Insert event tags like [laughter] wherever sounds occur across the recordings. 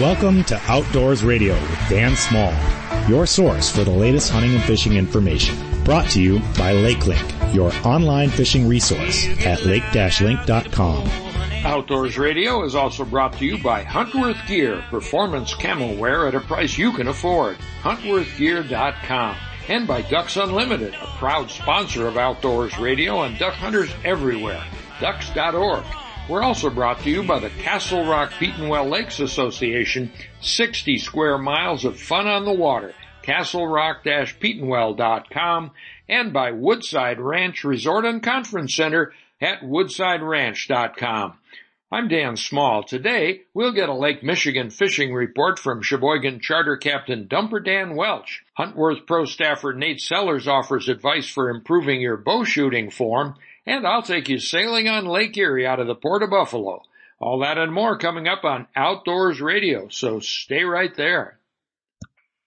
Welcome to Outdoors Radio with Dan Small, your source for the latest hunting and fishing information. Brought to you by LakeLink, your online fishing resource at lake-link.com. Outdoors Radio is also brought to you by Huntworth Gear, performance camo wear at a price you can afford. HuntworthGear.com. And by Ducks Unlimited, a proud sponsor of Outdoors Radio and duck hunters everywhere. Ducks.org. We're also brought to you by the Castle Rock Petenwell Lakes Association, 60 square miles of fun on the water, castlerock-petenwell.com, and by Woodside Ranch Resort and Conference Center at woodsideranch.com. I'm Dan Small. Today, we'll get a Lake Michigan fishing report from Sheboygan Charter Captain Dumper Dan Welsch. Huntworth Pro staffer Nate Sellers offers advice for improving your bow shooting form, and I'll take you sailing on Lake Erie out of the Port of Buffalo. All that and more coming up on Outdoors Radio, so stay right there.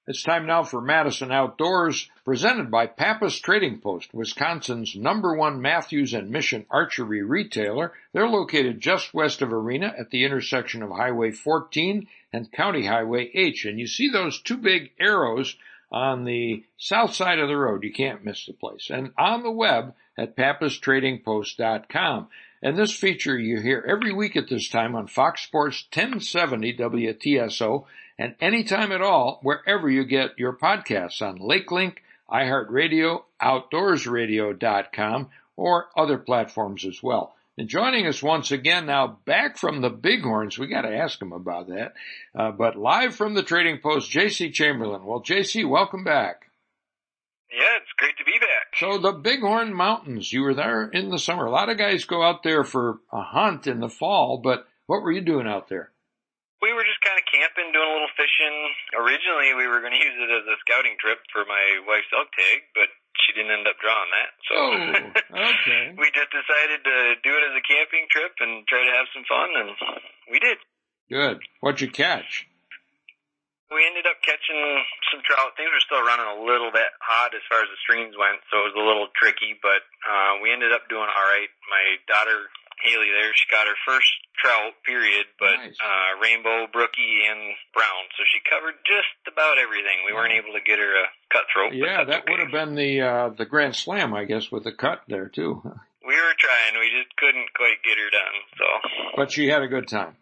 It's time now for Madison Outdoors, presented by Pappas Trading Post, Wisconsin's number one Mathews and Mission archery retailer. They're located just west of Arena at the intersection of Highway 14 and County Highway H. And you see those two big arrows on the south side of the road. You can't miss the place. And on the web at pappastradingpost.com. And this feature you hear every week at this time on Fox Sports 1070 WTSO and anytime at all wherever you get your podcasts on LakeLink, iHeartRadio, OutdoorsRadio.com, or other platforms as well. And joining us once again now, back from the Bighorns, we got to ask him about that. Uh, but live from the Trading Post, J.C. Chamberlin. Well, J.C., welcome back. Yeah, it's great to be back. So the Bighorn Mountains, you were there in the summer. A lot of guys go out there for a hunt in the fall, but what were you doing out there? We were just kind of camping, doing a little fishing. Originally, we were going [laughs] to use it as a scouting trip for my wife's elk tag, but she didn't end up drawing that. So Oh, [laughs] okay. we just decided to do it as a camping trip and try to have some fun, and we did. Good. What'd you catch? We ended up catching some trout. Things were still running a little bit hot as far as the streams went, so it was a little tricky, but uh, we ended up doing all right. My daughter Haley there, she got her first trout, period, but Nice. uh, rainbow, brookie, and brown. So she covered just about everything. We weren't able to get her a cutthroat. Yeah, that would have been the uh, the Grand Slam, I guess, with the cut there too. [laughs] We were trying. We just couldn't quite get her done. So, But she had a good time.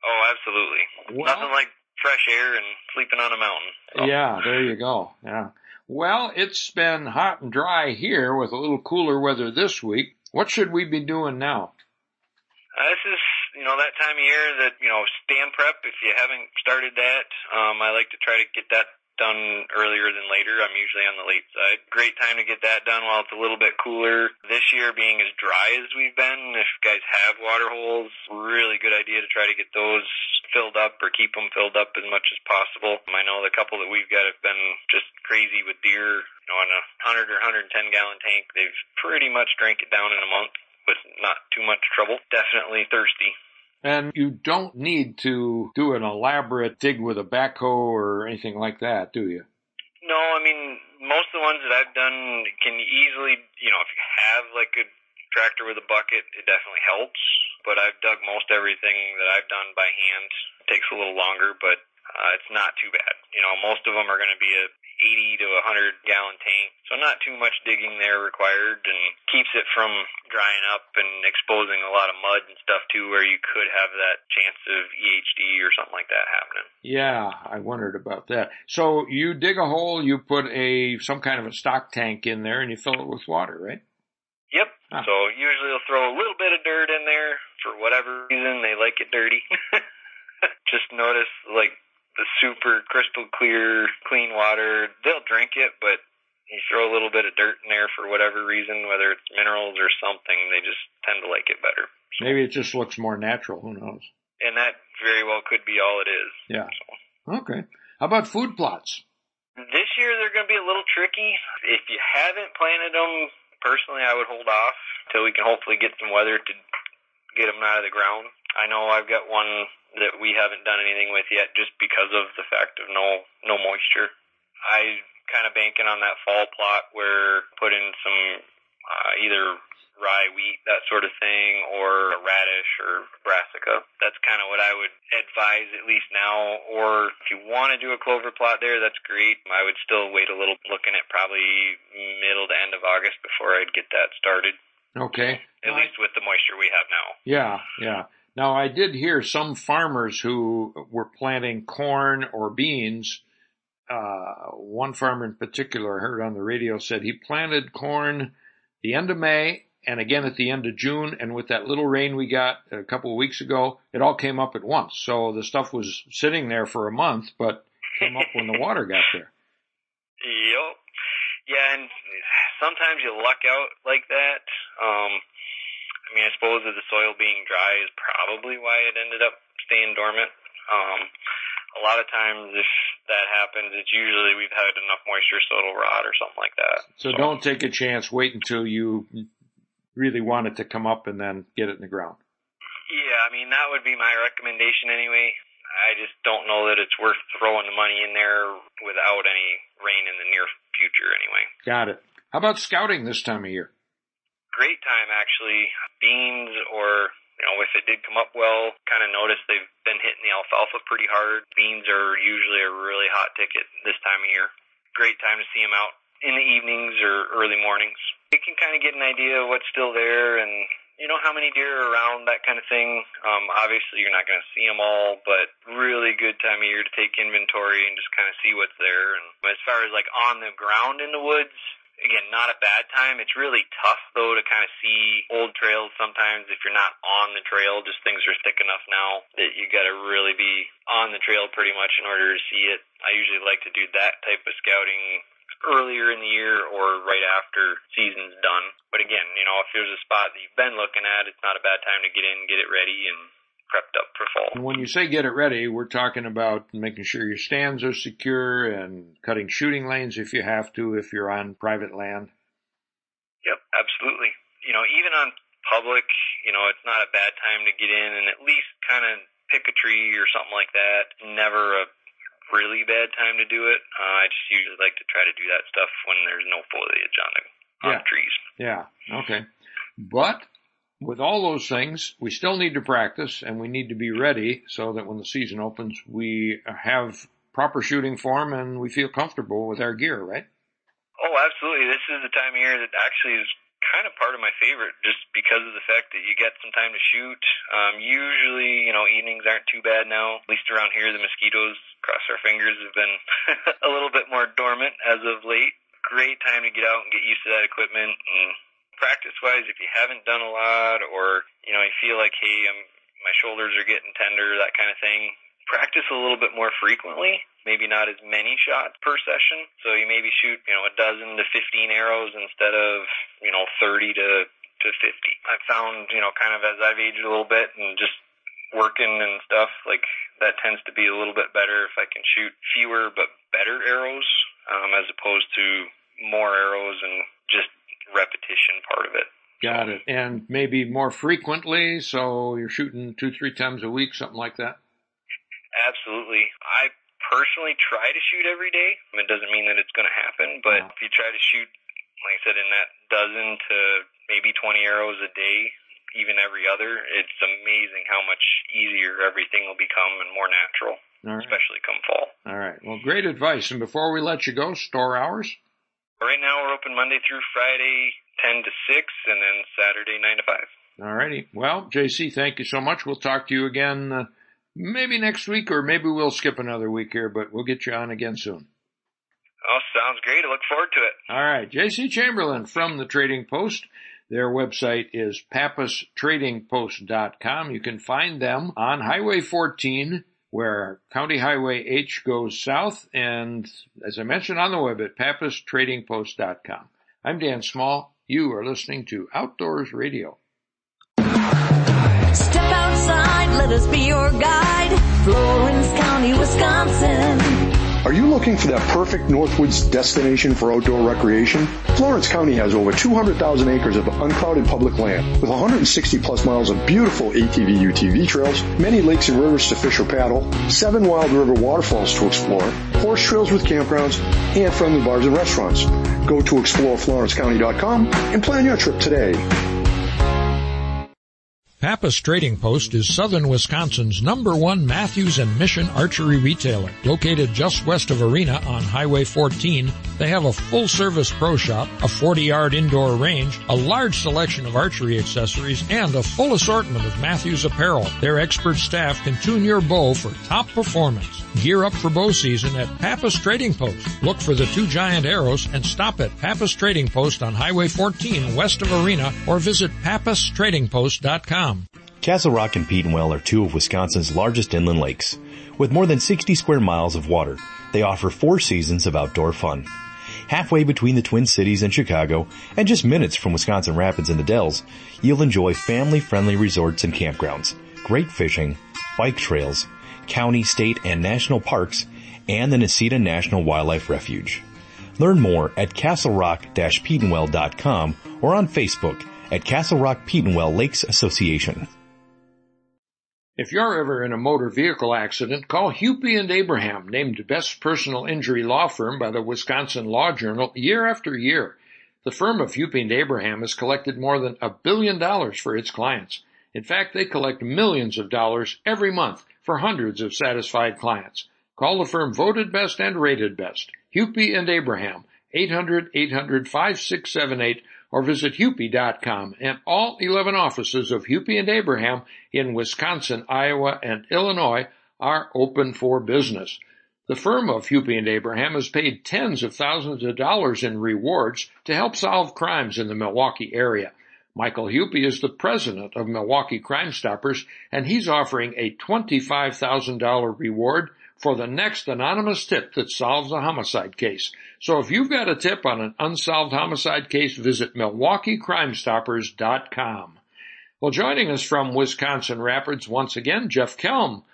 oh, absolutely. Well- Nothing like fresh air and sleeping on a mountain. So. Yeah, there you go. Yeah. Well, it's been hot and dry here with a little cooler weather this week. What should we be doing now? Uh, this is, you know, that time of year that, you know, stand prep, if you haven't started that, um, I like to try to get that done earlier than later. I'm usually on the late side. Great time to get that done while it's a little bit cooler. This year being as dry as we've been, if guys have water holes, really good idea to try to get those filled up or keep them filled up as much as possible. I know the couple that we've got have been just crazy with deer, you know, in a 100 or 110 gallon tank. They've pretty much drank it down in a month with not too much trouble. Definitely thirsty. And you don't need to do an elaborate dig with a backhoe or anything like that, do you? No, I mean most of the ones that I've done can easily, you know, if you have like a tractor with a bucket, it definitely helps. But I've dug most everything that I've done by hand. It takes a little longer, but uh, it's not too bad. You know, most of them are going to be a 80 to 100 gallon tank, so not too much digging there required, and keeps it from drying up and exposing a lot of mud and stuff too, where you could have that chance of EHD or something like that happening. Yeah, I wondered about that. So you dig a hole, you put a some kind of a stock tank in there, and you fill it with water, right? Yep. Ah. So usually they'll throw a little bit of dirt in there for whatever reason they like it dirty. [laughs] Just notice like the super crystal clear, clean water. They'll drink it, but you throw a little bit of dirt in there for whatever reason, whether it's minerals or something, they just tend to like it better. Maybe it just looks more natural. Who knows? And that very well could be all it is. Yeah. Okay. How about food plots? This year they're going to be a little tricky. If you haven't planted them, personally, I would hold off till we can hopefully get some weather to get them out of the ground. I know I've got one that we haven't done anything with yet, just because of the fact of no no moisture. I kind of banking on that fall plot where put in some uh, either rye, wheat, that sort of thing, or a radish or brassica. That's kind of what I would advise at least now, or if you want to do a clover plot there, that's great. I would still wait a little, looking at probably middle to end of August before I'd get that started. Okay. At least with the moisture we have now. Yeah, yeah. Now I did hear some farmers who were planting corn or beans. Uh, one farmer in particular I heard on the radio said he planted corn the end of May and again at the end of June. And with that little rain we got a couple of weeks ago, it all came up at once. So the stuff was sitting there for a month, but came up when the water got there. Yep. Yeah, and sometimes you luck out like that. Um, I mean, I suppose that the soil being dry is probably why it ended up staying dormant. Um, a lot of times, if that happens, it's usually we've had enough moisture so it'll rot or something like that. So, so don't take a chance. Wait until you really want it to come up and then get it in the ground. Yeah, I mean that would be my recommendation anyway. I just don't know that it's worth throwing the money in there without any rain in the near future anyway. Got it. How about scouting this time of year? Great time actually. Beans or you know, if it did come up well, kind of noticed they've been hitting the alfalfa pretty hard. Beans are usually a really hot ticket this time of year. Great time to see them out in the evenings or early mornings. You can kind of get an idea of what's still there and you know how many deer are around, that kind of thing. Um, obviously, you're not going to see them all, but really good time of year to take inventory and just kind of see what's there. And as far as like on the ground in the woods, again, not a bad time. It's really tough though to kind of see old trails sometimes if you're not on the trail. Just things are thick enough now that you got to really be on the trail pretty much in order to see it. I usually like to do that type of scouting earlier in the year or right after season's done. But again, you know, if there's a spot that you've been looking at, it's not a bad time to get in, get it ready and prepped up for fall. When you say get it ready, we're talking about making sure your stands are secure and cutting shooting lanes if you have to, if you're on private land. Yep, absolutely. You know, even on public, you know, it's not a bad time to get in and at least kind of pick a tree or something like that. Never a really bad time to do it. Uh, I just usually like to try to do that stuff when there's no foliage on the, on yeah. the trees. Yeah. Okay. But with all those things, we still need to practice and we need to be ready so that when the season opens, we have proper shooting form and we feel comfortable with our gear, right? Oh, absolutely. This is the time of year that actually is kind of part of my favorite just because of the fact that you get some time to shoot. Um, usually, you know, evenings aren't too bad now. At least around here, the mosquitoes, cross our fingers, have been [laughs] a little bit more dormant as of late. Great time to get out and get used to that equipment and practice wise, if you haven't done a lot or, you know, you feel like, hey, I'm, my shoulders are getting tender, that kind of thing, practice a little bit more frequently. Maybe not as many shots per session. So you maybe shoot, you know, a dozen to 15 arrows instead of, you know, 30 to, to 50. I've found, you know, kind of as I've aged a little bit and just working and stuff, like that tends to be a little bit better if I can shoot fewer but better arrows, um, as opposed to more arrows and just repetition part of it. Got it. And maybe more frequently, so you're shooting two, three times a week, something like that? Absolutely. I personally try to shoot every day. It doesn't mean that it's going to happen, but if you try to shoot, like I said, in that dozen to maybe 20 arrows a day, even every other, it's amazing how much easier everything will become and more natural, especially come fall. All right. Well, great advice. And before we let you go, store hours? Right now we're open Monday through Friday, 10 to 6, and then Saturday, 9 to 5. All righty. Well, JC, thank you so much. We'll talk to you again uh, maybe next week, or maybe we'll skip another week here, but we'll get you on again soon. Oh, sounds great. I look forward to it. All right. JC Chamberlin from the Trading Post. Their website is pappastradingpost.com. You can find them on Highway 14 where County Highway H goes south, and as I mentioned on the web at pappastradingpost.com. I'm Dan Small. You are listening to Outdoors Radio. Step outside, let us be your guide. Florence County, Wisconsin. Are you looking for that perfect Northwoods destination for outdoor recreation? Florence County has over 200,000 acres of uncrowded public land with 160 plus miles of beautiful ATV UTV trails, many lakes and rivers to fish or paddle, seven wild river waterfalls to explore, horse trails with campgrounds, and friendly bars and restaurants. Go to exploreflorencecounty.com and plan your trip today. Pappas Trading Post is southern Wisconsin's number one Mathews and Mission archery retailer. Located just west of Arena on Highway 14, they have a full service pro shop, a 40 yard indoor range, a large selection of archery accessories, and a full assortment of Mathews apparel. Their expert staff can tune your bow for top performance. Gear up for bow season at Pappas Trading Post. Look for the two giant arrows and stop at Pappas Trading Post on Highway 14 west of Arena or visit pappastradingpost.com. Castle Rock and Petenwell are two of Wisconsin's largest inland lakes. With more than 60 square miles of water, they offer four seasons of outdoor fun. Halfway between the Twin Cities and Chicago, and just minutes from Wisconsin Rapids and the Dells, you'll enjoy family-friendly resorts and campgrounds, great fishing, bike trails, county, state, and national parks, and the Necedah National Wildlife Refuge. Learn more at castlerock-petenwell.com or on Facebook at Castle Rock Petenwell Lakes Association. If you're ever in a motor vehicle accident, call Hupy and Abraham, named best personal injury law firm by the Wisconsin Law Journal year after year. The firm of Hupy and Abraham has collected more than a billion dollars for its clients. In fact, they collect millions of dollars every month for hundreds of satisfied clients. Call the firm voted best and rated best. Hupy and Abraham, 800-800-5678 or visit Hupy.com and all 11 offices of Hupy and Abraham in Wisconsin, Iowa, and Illinois are open for business. The firm of Hupy and Abraham has paid tens of thousands of dollars in rewards to help solve crimes in the Milwaukee area. Michael Hupy is the president of Milwaukee Crime Stoppers and he's offering a $25,000 reward for the next anonymous tip that solves a homicide case. So if you've got a tip on an unsolved homicide case, visit MilwaukeeCrimeStoppers.com. Well, joining us from Wisconsin Rapids once again, Jeff Kelm.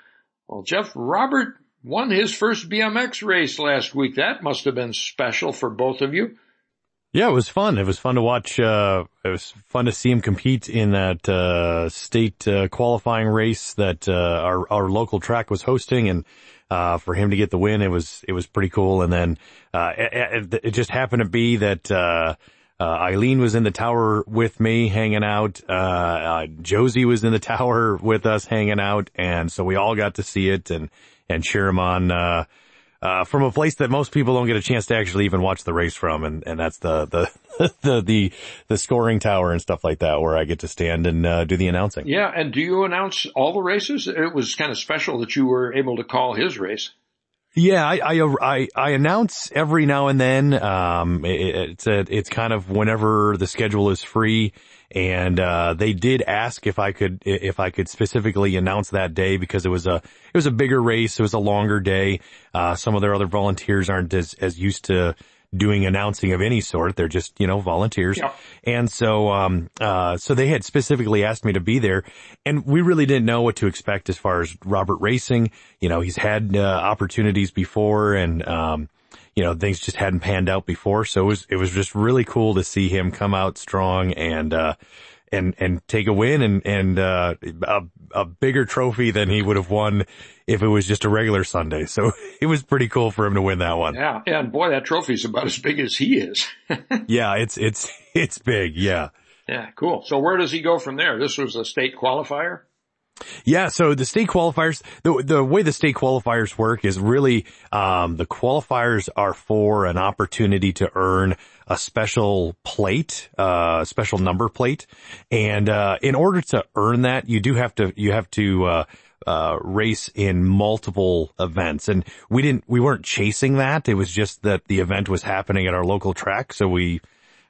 Well, Jeff, Robert won his first BMX race last week. That must have been special for both of you. Yeah, it was fun. It was fun to watch. Uh, it was fun to see him compete in that uh, state uh, qualifying race that uh, our our local track was hosting, and uh, for him to get the win, it was it was pretty cool. And then uh, it, it, just happened to be that uh, uh, Eileen was in the tower with me, hanging out. Uh, Josie was in the [laughs] tower with us, hanging out, and so we all got to see it and and cheer him on uh, from a place that most people don't get a chance to actually even watch the race from, and, and that's the, the, [laughs] the, the, the scoring tower and stuff like that, where I get to stand and, uh, do the announcing. Yeah, and do you announce all the races? It was kind of special that you were able to call his race. Yeah, I, I, I, I announce every now and then. Um, it, it's a, it's kind of whenever the schedule is free. And, uh, they did ask if I could, if I could specifically announce that day because it was a, it was a bigger race. It was a longer day. Uh, some of their other volunteers aren't as, as used to, doing announcing of any sort. They're just, you know, volunteers. Yep. And so, um, uh, so they had specifically asked me to be there and we really didn't know what to expect as far as Robert racing. You know, he's had, uh, opportunities before and, um, you know, things just hadn't panned out before. So it was, it was just really cool to see him come out strong and, uh, and, and take a win and, and, uh, a, a bigger trophy than he would have won if it was just a regular Sunday. So [laughs] it was pretty cool for him to win that one. Yeah. And boy, that trophy's about as big as he is. [laughs] yeah. It's, it's, [laughs] it's big. Yeah. Yeah. Cool. So where does he go from there? This was a state qualifier? Yeah, so the state qualifiers, the the way the state qualifiers work is really um, the qualifiers are for an opportunity to earn a special plate, uh, special number plate, and uh, in order to earn that, you do have to you have to uh, uh, race in multiple events, and we didn't we weren't chasing that. It was just that the event was happening at our local track, so we,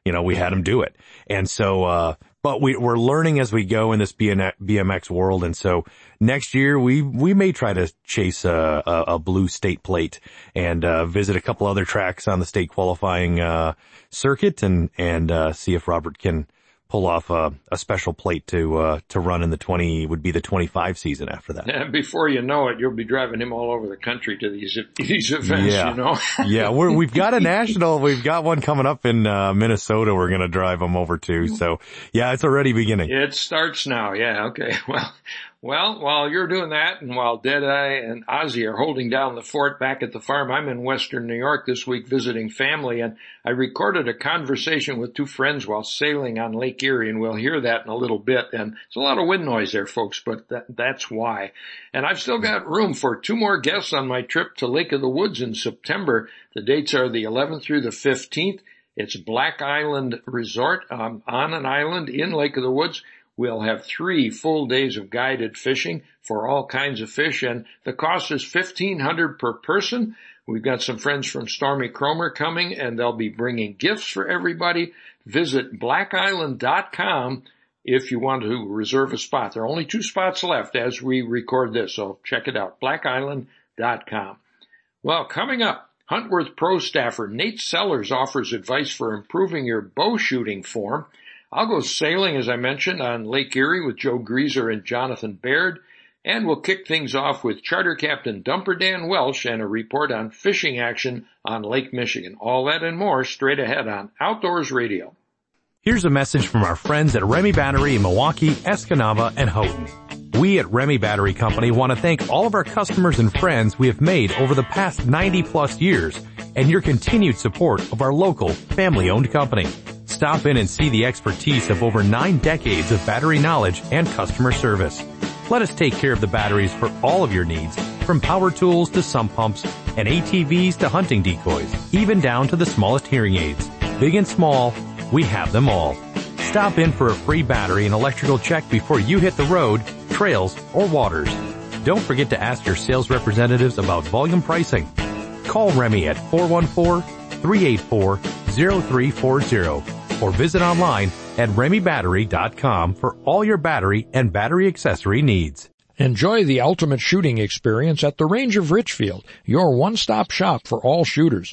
you know, we had them do it, and so uh, but we, we're learning as we go in this BMX world. And so next year we, we may try to chase a, a, a blue state plate and, uh, visit a couple other tracks on the state qualifying, uh, circuit and, and, uh, see if Robert can, pull off a, a special plate to uh, to run in the 20 would be the 25 season after that. And [laughs] before you know it, you'll be driving him all over the country to these [laughs] these events. Yeah. You know. [laughs] yeah, we're, we've got a national. We've got one coming up in uh, Minnesota. We're going to drive him over to. So yeah, it's already beginning. It starts now. Yeah. Okay. Well. Well, while you're doing that and while Deadeye and Ozzy are holding down the fort back at the farm, I'm in western New York this week visiting family and I recorded a conversation with two friends while sailing on Lake Erie and we'll hear that in a little bit. And it's a lot of wind noise there, folks, but that, that's why. And I've still got room for two more guests on my trip to Lake of the Woods in September. The dates are the 11th through the 15th. It's Black Island Resort um, on an island in Lake of the Woods. We'll have three full days of guided fishing for all kinds of fish and the cost is 1500 per person. We've got some friends from Stormy Kromer coming and they'll be bringing gifts for everybody. Visit blackisland.com if you want to reserve a spot. There are only two spots left as we record this, so check it out. blackisland.com. Well, coming up, Huntworth Pro staffer Nate Sellers offers advice for improving your bow shooting form. I'll go sailing, as I mentioned, on Lake Erie with Joe Grieser and Jonathan Baird. And we'll kick things off with Charter Captain Dumper Dan Welsch and a report on fishing action on Lake Michigan. All that and more straight ahead on Outdoors Radio. Here's a message from our friends at Remy Battery in Milwaukee, Escanaba, and Houghton. We at Remy Battery Company want to thank all of our customers and friends we have made over the past 90 plus years and your continued support of our local family owned company. Stop in and see the expertise of over nine decades of battery knowledge and customer service. Let us take care of the batteries for all of your needs, from power tools to sump pumps and ATVs to hunting decoys, even down to the smallest hearing aids. Big and small, we have them all. Stop in for a free battery and electrical check before you hit the road, trails, or waters. Don't forget to ask your sales representatives about volume pricing. Call Remy at 414-384-0340 or visit online at remybattery.com for all your battery and battery accessory needs. Enjoy the ultimate shooting experience at the Range of Richfield, your one-stop shop for all shooters.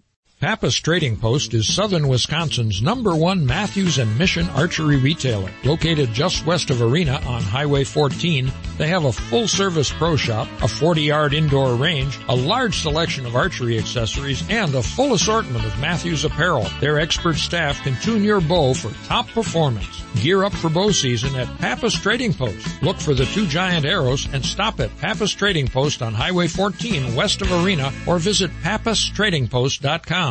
Pappas Trading Post is southern Wisconsin's number one Mathews and Mission archery retailer. Located just west of Arena on Highway 14, they have a full service pro shop, a 40 yard indoor range, a large selection of archery accessories, and a full assortment of Mathews apparel. Their expert staff can tune your bow for top performance. Gear up for bow season at Pappas Trading Post. Look for the two giant arrows and stop at Pappas Trading Post on Highway 14 west of Arena or visit pappastradingpost.com.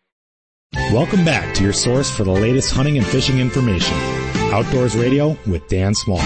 Welcome back to your source for the latest hunting and fishing information. Outdoors Radio with Dan Small.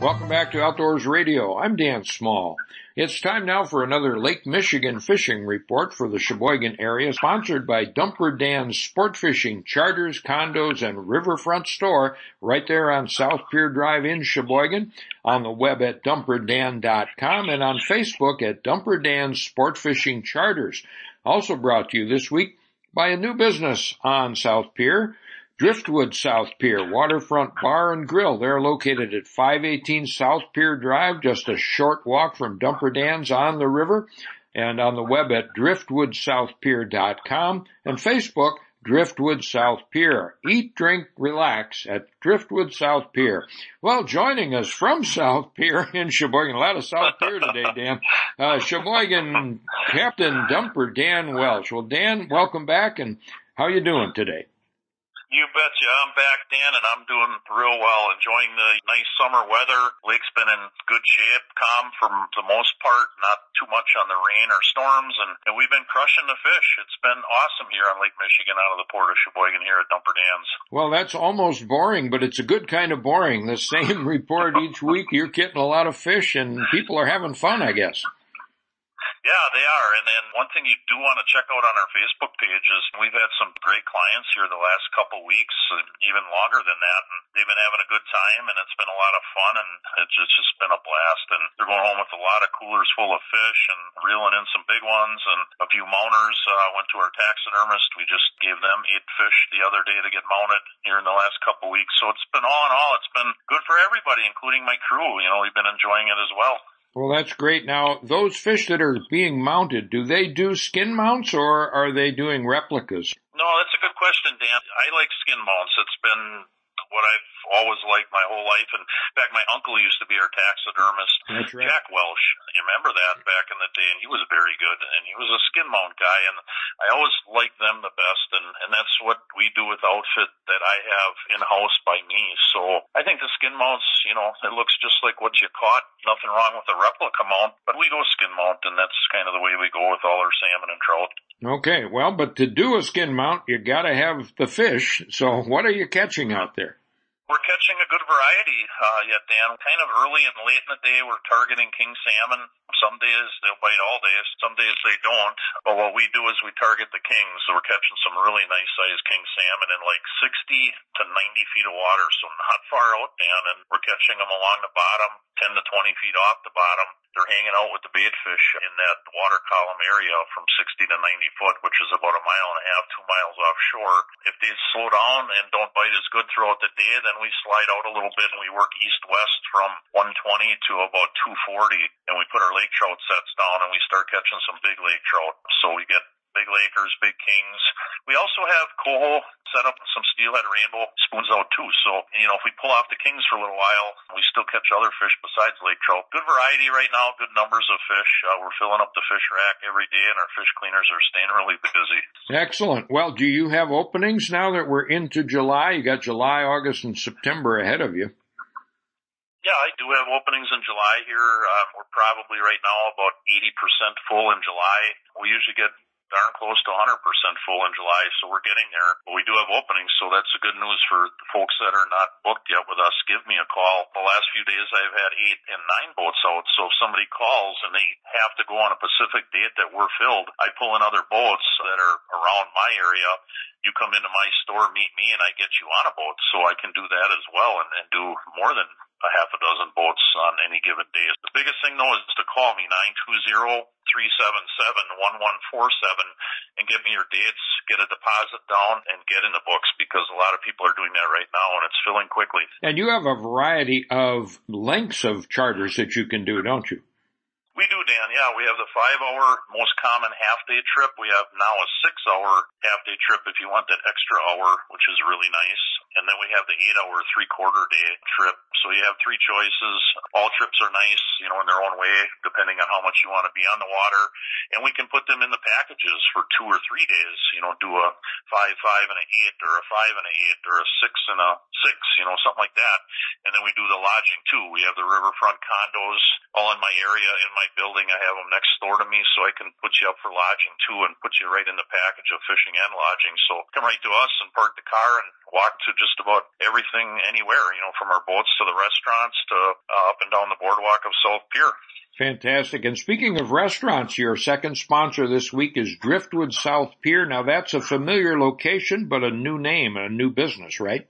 Welcome back to Outdoors Radio. I'm Dan Small. It's time now for another Lake Michigan fishing report for the Sheboygan area, sponsored by Dumper Dan's Sport Fishing Charters, Condos, and Riverfront Store right there on South Pier Drive in Sheboygan, on the web at dumperdan.com, and on Facebook at Dumper Dan's Sport Fishing Charters. Also brought to you this week by a new business on South Pier, Driftwood South Pier, Waterfront Bar and Grill. They're located at 518 South Pier Drive, just a short walk from Dumper Dan's on the river, and on the web at driftwoodsouthpier.com and Facebook, Driftwood South Pier. Eat, drink, relax at Driftwood South Pier. Well, joining us from South Pier [laughs] in Sheboygan, a lot of South Pier today, Dan, uh, Sheboygan Captain Dumper Dan Welsch. Well, Dan, welcome back, and how you doing today? You betcha. I'm back, Dan, and I'm doing real well, enjoying the nice summer weather. Lake's been in good shape, calm for the most part, not too much on the rain or storms, and, and we've been crushing the fish. It's been awesome here on Lake Michigan out of the port of Sheboygan here at Dumper Dan's. Well, that's almost boring, but it's a good kind of boring. The [laughs] same report each week. You're getting a lot of fish, and people are having fun, I guess. Yeah, they are. And then one thing you do want to check out on our Facebook page is we've had some great clients here the last couple weeks, even longer than that. And they've been having a good time and it's been a lot of fun and it's just, been a blast. And they're going home with a lot of coolers full of fish and reeling in some big ones and a few mounters. Uh, went to our taxidermist. We just gave them eight fish the other day to get mounted here in the last couple weeks. So it's been all in all, it's been good for everybody, including my crew. You know, we've been enjoying it as well. Well, that's great. Now, those fish that are being mounted, do they do skin mounts or are they doing replicas? No, that's a good question, Dan. I like skin mounts. It's been what I've always liked my whole life. And in fact, my uncle used to be our taxidermist, That's right. Jack Welsch. You remember that back in the day, and he was very good. And he was a skin mount guy, and I always liked them the best. And and that's what we do with outfit that I have in house by me. So I think the skin mounts, you know, it looks just like what you caught. Nothing wrong with the replica mount, but we go skin mount, and that's kind of the way we go with all our salmon and trout. Okay, well, but to do a skin mount, you gotta have the fish. So [laughs] what are you catching out there? We're catching a good variety uh, yet, Dan. Kind of early and late in the day, we're targeting king salmon. Some days they'll bite all days, some days they don't. But what we do is we target the kings. So we're catching some really nice sized king salmon in like 60 to 90 feet of water, so not far out, Dan. And we're catching them along the bottom, 10 to 20 feet off the bottom. They're hanging out with the bait fish in that water column area from 60 to 90 foot, which is about a mile and a half, two miles offshore. If they slow down and don't bite as good throughout the day, then we slide out a little bit and we work east-west from 120 to about 240 and we put our lake trout sets down and we start catching some big lake trout. So we get big lakers, big kings. We also have coho set up with some steelhead rainbow spoons out too. So, you know, if we pull off the kings for a little while, we still catch other fish besides lake trout. Good variety right now, good numbers of fish. Uh, we're filling up the fish rack every day and our fish cleaners are staying really busy. Excellent. Well, do you have openings now that we're into July? You got July, August, and September ahead of you. Yeah, I do have openings in July here. Um, we're probably right now about 80% full in July. We usually get darn close to 100% full in July, so we're getting there. But we do have openings, so that's the good news for the folks that are not booked yet with us. Give me a call. The last few days I've had eight and nine boats out, so if somebody calls and they have to go on a Pacific date that we're filled, I pull in other boats that are around my area. You come into my store, meet me, and I get you on a boat, so I can do that as well and, and do more than a half a dozen boats on any given day. The biggest thing though is to call me 920-377-1147 and give me your dates, get a deposit down and get in the books because a lot of people are doing that right now and it's filling quickly. And you have a variety of lengths of charters that you can do, don't you? We do, Dan. Yeah, we have the five hour most common half day trip. We have now a six hour half day trip if you want that extra hour, which is really nice. And then we have the eight hour three quarter day trip. So you have three choices. All trips are nice, you know, in their own way, depending on how much you want to be on the water. And we can put them in the packages for two or three days, you know, do a five, five and a eight or a five and a eight or a six and a six, you know, something like that. And then we do the lodging too. We have the riverfront condos all in my area in my building. I have them next door to me so I can put you up for lodging too and put you right in the package of fishing and lodging. So come right to us and park the car and walk to just about everything anywhere, you know, from our boats to the restaurants to uh, up and down the boardwalk of South Pier. Fantastic. And speaking of restaurants, your second sponsor this week is Driftwood South Pier. Now that's a familiar location, but a new name, and a new business, right?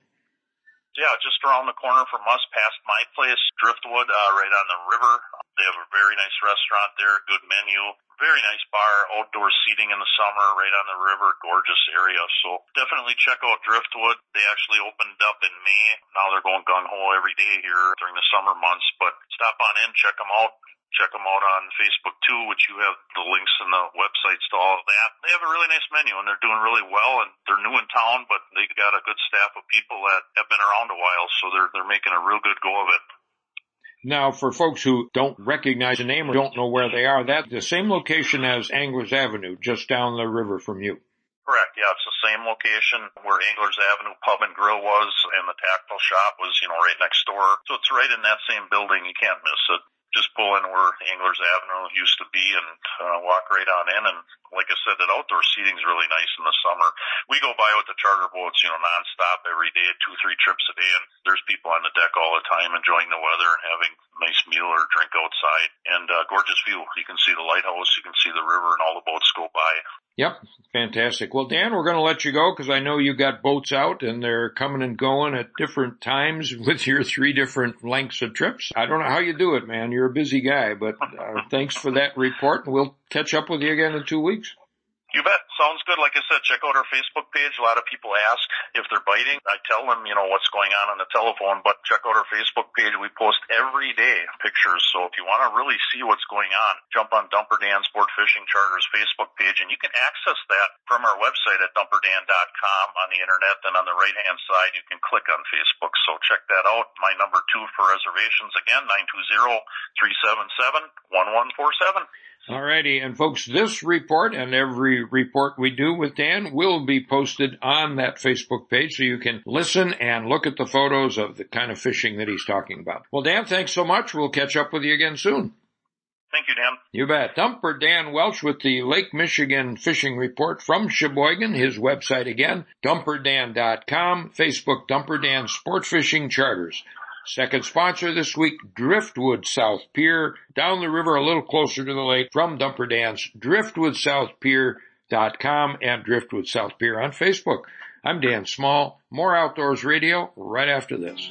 Yeah, just around the corner from us, past my place, Driftwood, uh, right on the river. They have a very nice restaurant there, good menu, very nice bar, outdoor seating in the summer, right on the river, gorgeous area. So definitely check out Driftwood. They actually opened up in May. Now they're going gung ho every day here during the summer months, but stop on in, check them out. Check them out on Facebook too, which you have the links and the websites to all of that. They have a really nice menu and they're doing really well and they're new in town, but they got a good staff of people that have been around a while, so they're they're making a real good go of it. Now, for folks who don't recognize the name or don't know where they are, that's the same location as Anglers Avenue, just down the river from you. Correct. Yeah, it's the same location where Anglers Avenue Pub and Grill was, and the tactile shop was, you know, right next door. So it's right in that same building. You can't miss it just pull in where Anglers Avenue used to be and uh, walk right on in. And like I said, that outdoor seating is really nice in the summer. We go by with the charter boats, you know, nonstop every day, two, three trips a day, and there's people on the deck all the time enjoying the weather and having a nice meal or drink outside. And uh, gorgeous view. You can see the lighthouse, you can see the river, and all the boats go by. Yep, fantastic. Well, Dan, we're going to let you go because I know you got boats out and they're coming and going at different times [laughs] with your three different lengths of trips. I don't know how you do it, man. You're a busy guy, but uh, thanks for that report and we'll catch up with you again in two weeks. You bet. Sounds good. Like I said, check out our Facebook page. A lot of people ask if they're biting. I tell them, you know, what's going on on the telephone, but check out our Facebook page. We post every day pictures. So if you want to really see what's going on, jump on Dumper Dan Sport Fishing Charters Facebook page and you can access that from our website at dumperdan.com on the internet. And on the right hand side, you can click on Facebook. So check that out. My number two for reservations again, 920-377-1147. Alrighty, and folks, this report and every report we do with Dan will be posted on that Facebook page so you can listen and look at the photos of the kind of fishing that he's talking about. Well, Dan, thanks so much. We'll catch up with you again soon. Thank you, Dan. You bet. Dumper Dan Welsch with the Lake Michigan Fishing Report from Sheboygan. His website again, dumperdan.com, Facebook Dumper Dan Sport Fishing Charters. Second sponsor this week, Driftwood South Pier, down the river a little closer to the lake from Dumper Dan's driftwoodsouthpier.com and Driftwood South Pier on Facebook. I'm Dan Small. More Outdoors Radio right after this.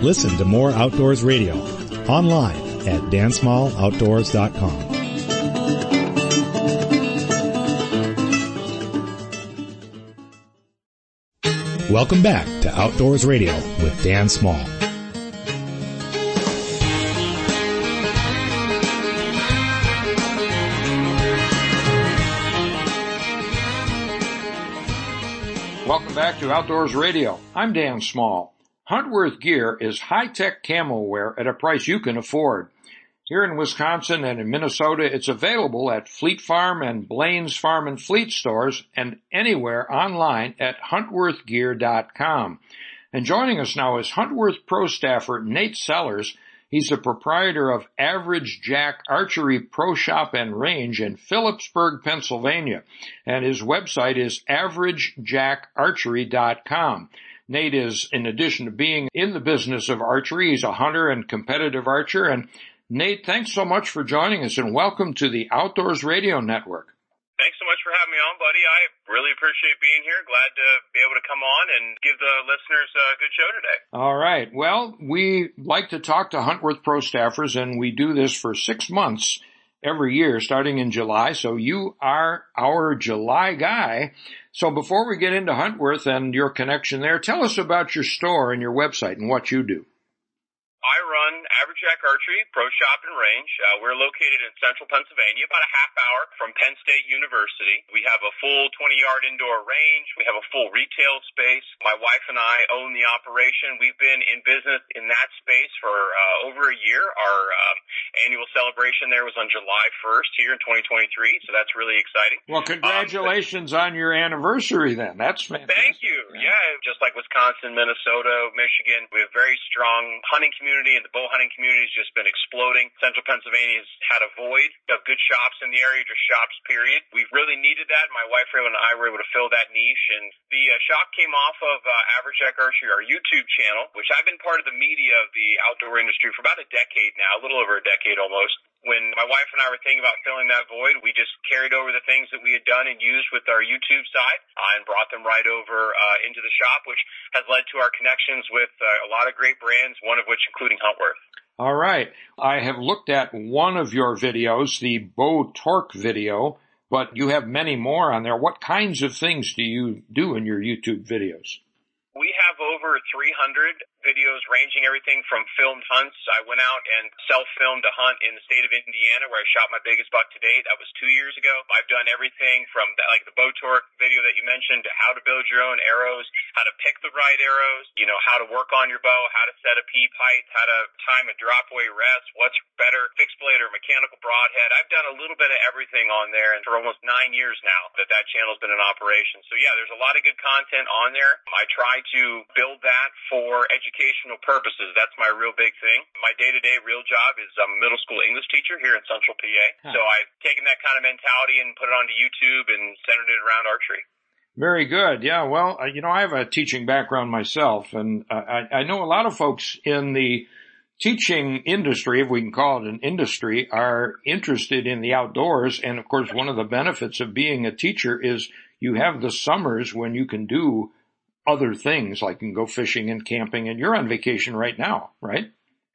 Listen to more Outdoors Radio online at dansmalloutdoors.com. Welcome back to Outdoors Radio with Dan Small. Welcome back to Outdoors Radio. I'm Dan Small. Huntworth Gear is high-tech camo wear at a price you can afford. Here in Wisconsin and in Minnesota, it's available at Fleet Farm and Blaine's Farm and Fleet stores and anywhere online at huntworthgear.com. And joining us now is Huntworth Pro staffer Nate Sellers. He's the proprietor of Average Jack Archery Pro Shop and Range in Philipsburg, Pennsylvania. And his website is averagejackarchery.com. Nate is, in addition to being in the business of archery, he's a hunter and competitive archer and Nate, thanks so much for joining us and welcome to the Outdoors Radio Network. Thanks so much for having me on, buddy. I really appreciate being here. Glad to be able to come on and give the listeners a good show today. All right. Well, we like to talk to Huntworth Pro staffers and we do this for six months every year starting in July. So you are our July guy. So before we get into Huntworth and your connection there, tell us about your store and your website and what you do. I run Average Jack Archery Pro Shop and Range. Uh, we're located in central Pennsylvania, about a half hour from Penn State University. We have a full 20 yard indoor range. We have a full retail space. My wife and I own the operation. We've been in business in that space for uh, over a year. Our um, annual celebration there was on July 1st here in 2023, so that's really exciting. Well, congratulations um, on your anniversary then. That's fantastic. Thank you. Yeah. yeah, just like Wisconsin, Minnesota, Michigan, we have very strong hunting community community and the bow hunting community has just been exploding. Central Pennsylvania has had a void of good shops in the area, just shops, period. We really needed that. My wife Raylan and I were able to fill that niche. And the uh, shop came off of uh, Average Jack Archery, our YouTube channel, which I've been part of the media of the outdoor industry for about a decade now, a little over a decade almost when my wife and I were thinking about filling that void, we just carried over the things that we had done and used with our YouTube side uh, and brought them right over uh, into the shop, which has led to our connections with uh, a lot of great brands, one of which including Huntworth. All right. I have looked at one of your videos, the Bow Torque video, but you have many more on there. What kinds of things do you do in your YouTube videos? We have over 300 videos ranging everything from filmed hunts. I went out and self-filmed a hunt in the state of Indiana where I shot my biggest buck to date. That was two years ago. I've done everything from the, like the bow torque video that you mentioned to how to build your own arrows, how to pick the right arrows, you know, how to work on your bow, how to set a peep height, how to time a drop away rest, what's better, fixed blade or mechanical broadhead. I've done a little bit of everything on there and for almost nine years now that that channel's been in operation. So yeah, there's a lot of good content on there. I try to build that for educational purposes. That's my real big thing. My day-to-day real job is I'm a middle school English teacher here in Central PA. Huh. So I've taken that kind of mentality and put it onto YouTube and centered it around archery. Very good. Yeah. Well, uh, you know, I have a teaching background myself and uh, I, I know a lot of folks in the teaching industry, if we can call it an industry, are interested in the outdoors. And of course, one of the benefits of being a teacher is you have the summers when you can do other things like you can go fishing and camping and you're on vacation right now, right?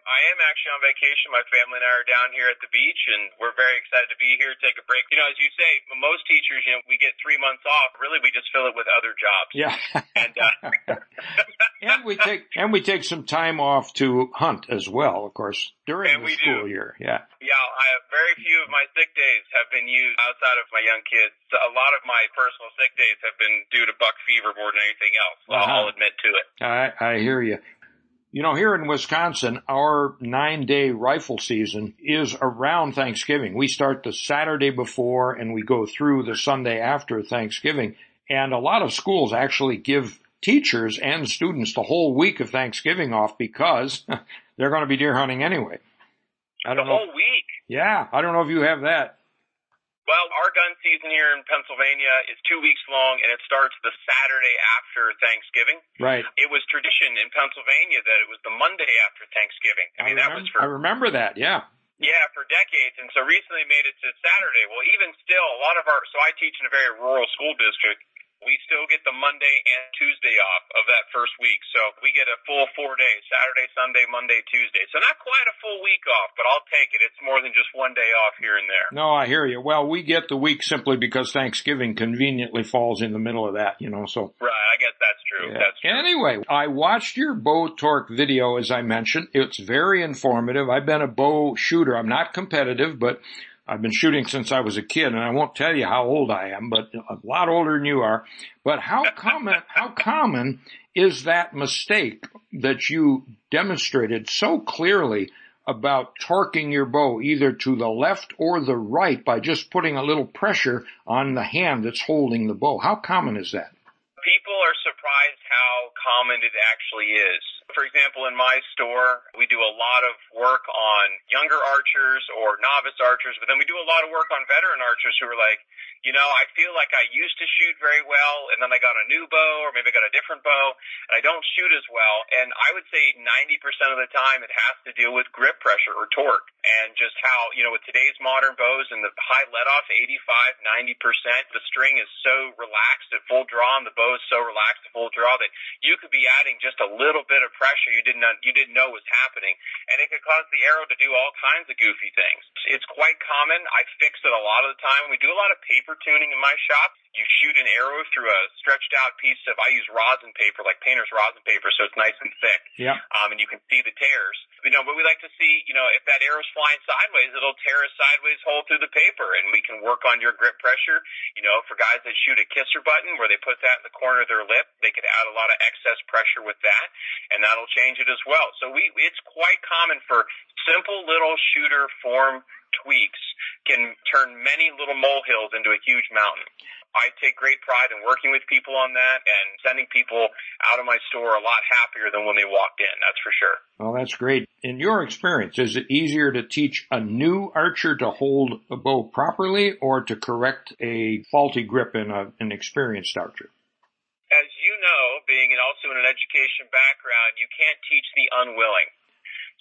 I am actually on vacation. My family and I are down here at the beach, and we're very excited to be here, take a break. You know, as you say, most teachers, you know, we get three months off. Really, we just fill it with other jobs. Yeah. And uh, [laughs] and we take and we take some time off to hunt as well, of course, during And the school do. year. Yeah. yeah, I have very few of my sick days have been used outside of my young kids. A lot of my personal sick days have been due to buck fever more than anything else. Uh-huh. I'll admit to it. I, I hear you. You know, here in Wisconsin, our nine day rifle season is around Thanksgiving. We start the Saturday before and we go through the Sunday after Thanksgiving. And a lot of schools actually give teachers and students the whole week of Thanksgiving off because [laughs] they're going to be deer hunting anyway. I The don't know. whole week. Yeah, I don't know if you have that. Well, our gun season here in Pennsylvania is two weeks long, and it starts the Saturday after Thanksgiving. Right. It was tradition in Pennsylvania that it was the Monday after Thanksgiving. I mean, that was remember, I remember that. Yeah. yeah for decades, and so recently made it to Saturday. Well, even still, a lot of our so I teach in a very rural school district. We still get the Monday and Tuesday off of that first week, so we get a full four days: Saturday, Sunday, Monday, Tuesday. So not quite a full week off, but I'll take it. It's more than just one day off here and there. No, I hear you. Well, we get the week simply because Thanksgiving conveniently falls in the middle of that, you know, so. Right, I guess that's true. Yeah. That's true. Anyway, I watched your bow torque video, as I mentioned. It's very informative. I've been a bow shooter. I'm not competitive, but I've been shooting since I was a kid, and I won't tell you how old I am, but a lot older than you are. But how [laughs] common, how common is that mistake that you demonstrated so clearly about torquing your bow either to the left or the right by just putting a little pressure on the hand that's holding the bow? How common is that? people are surprised how common it actually is. For example, in my store, we do a lot of work on younger archers or novice archers, but then we do a lot of work on veteran archers who are like, you know, I feel like I used to shoot very well and then I got a new bow or maybe I got a different bow and I don't shoot as well. And I would say 90% of the time it has to deal with grip pressure or torque and just how, you know, with today's modern bows and the high let off, 85, 90%, the string is so relaxed at full draw and the bow is so relaxed at full draw that you could be adding just a little bit of pressure you didn't, you didn't know was happening and it could cause the arrow to do all kinds of goofy things. It's quite common. I fix it a lot of the time. We do a lot of paper tuning in my shop. You shoot an arrow through a stretched out piece of, I use rosin paper, like painter's rosin paper, so it's nice and thick. Yeah. Um, and you can see the tears. You know, but we like to see, you know, if that arrow's flying sideways, it'll tear a sideways hole through the paper and we can work on your grip pressure. You know, for guys that shoot a kisser button where they put that in the corner of their lip, they could add a lot of excess pressure with that and that'll change it as well. So we, it's quite common for simple little shooter form tweaks can turn many little molehills into a huge mountain. I take great pride in working with people on that and sending people out of my store a lot happier than when they walked in, that's for sure. Well, that's great. In your experience, is it easier to teach a new archer to hold a bow properly or to correct a faulty grip in a, an experienced archer? As you know, being also in an education background, you can't teach the unwilling.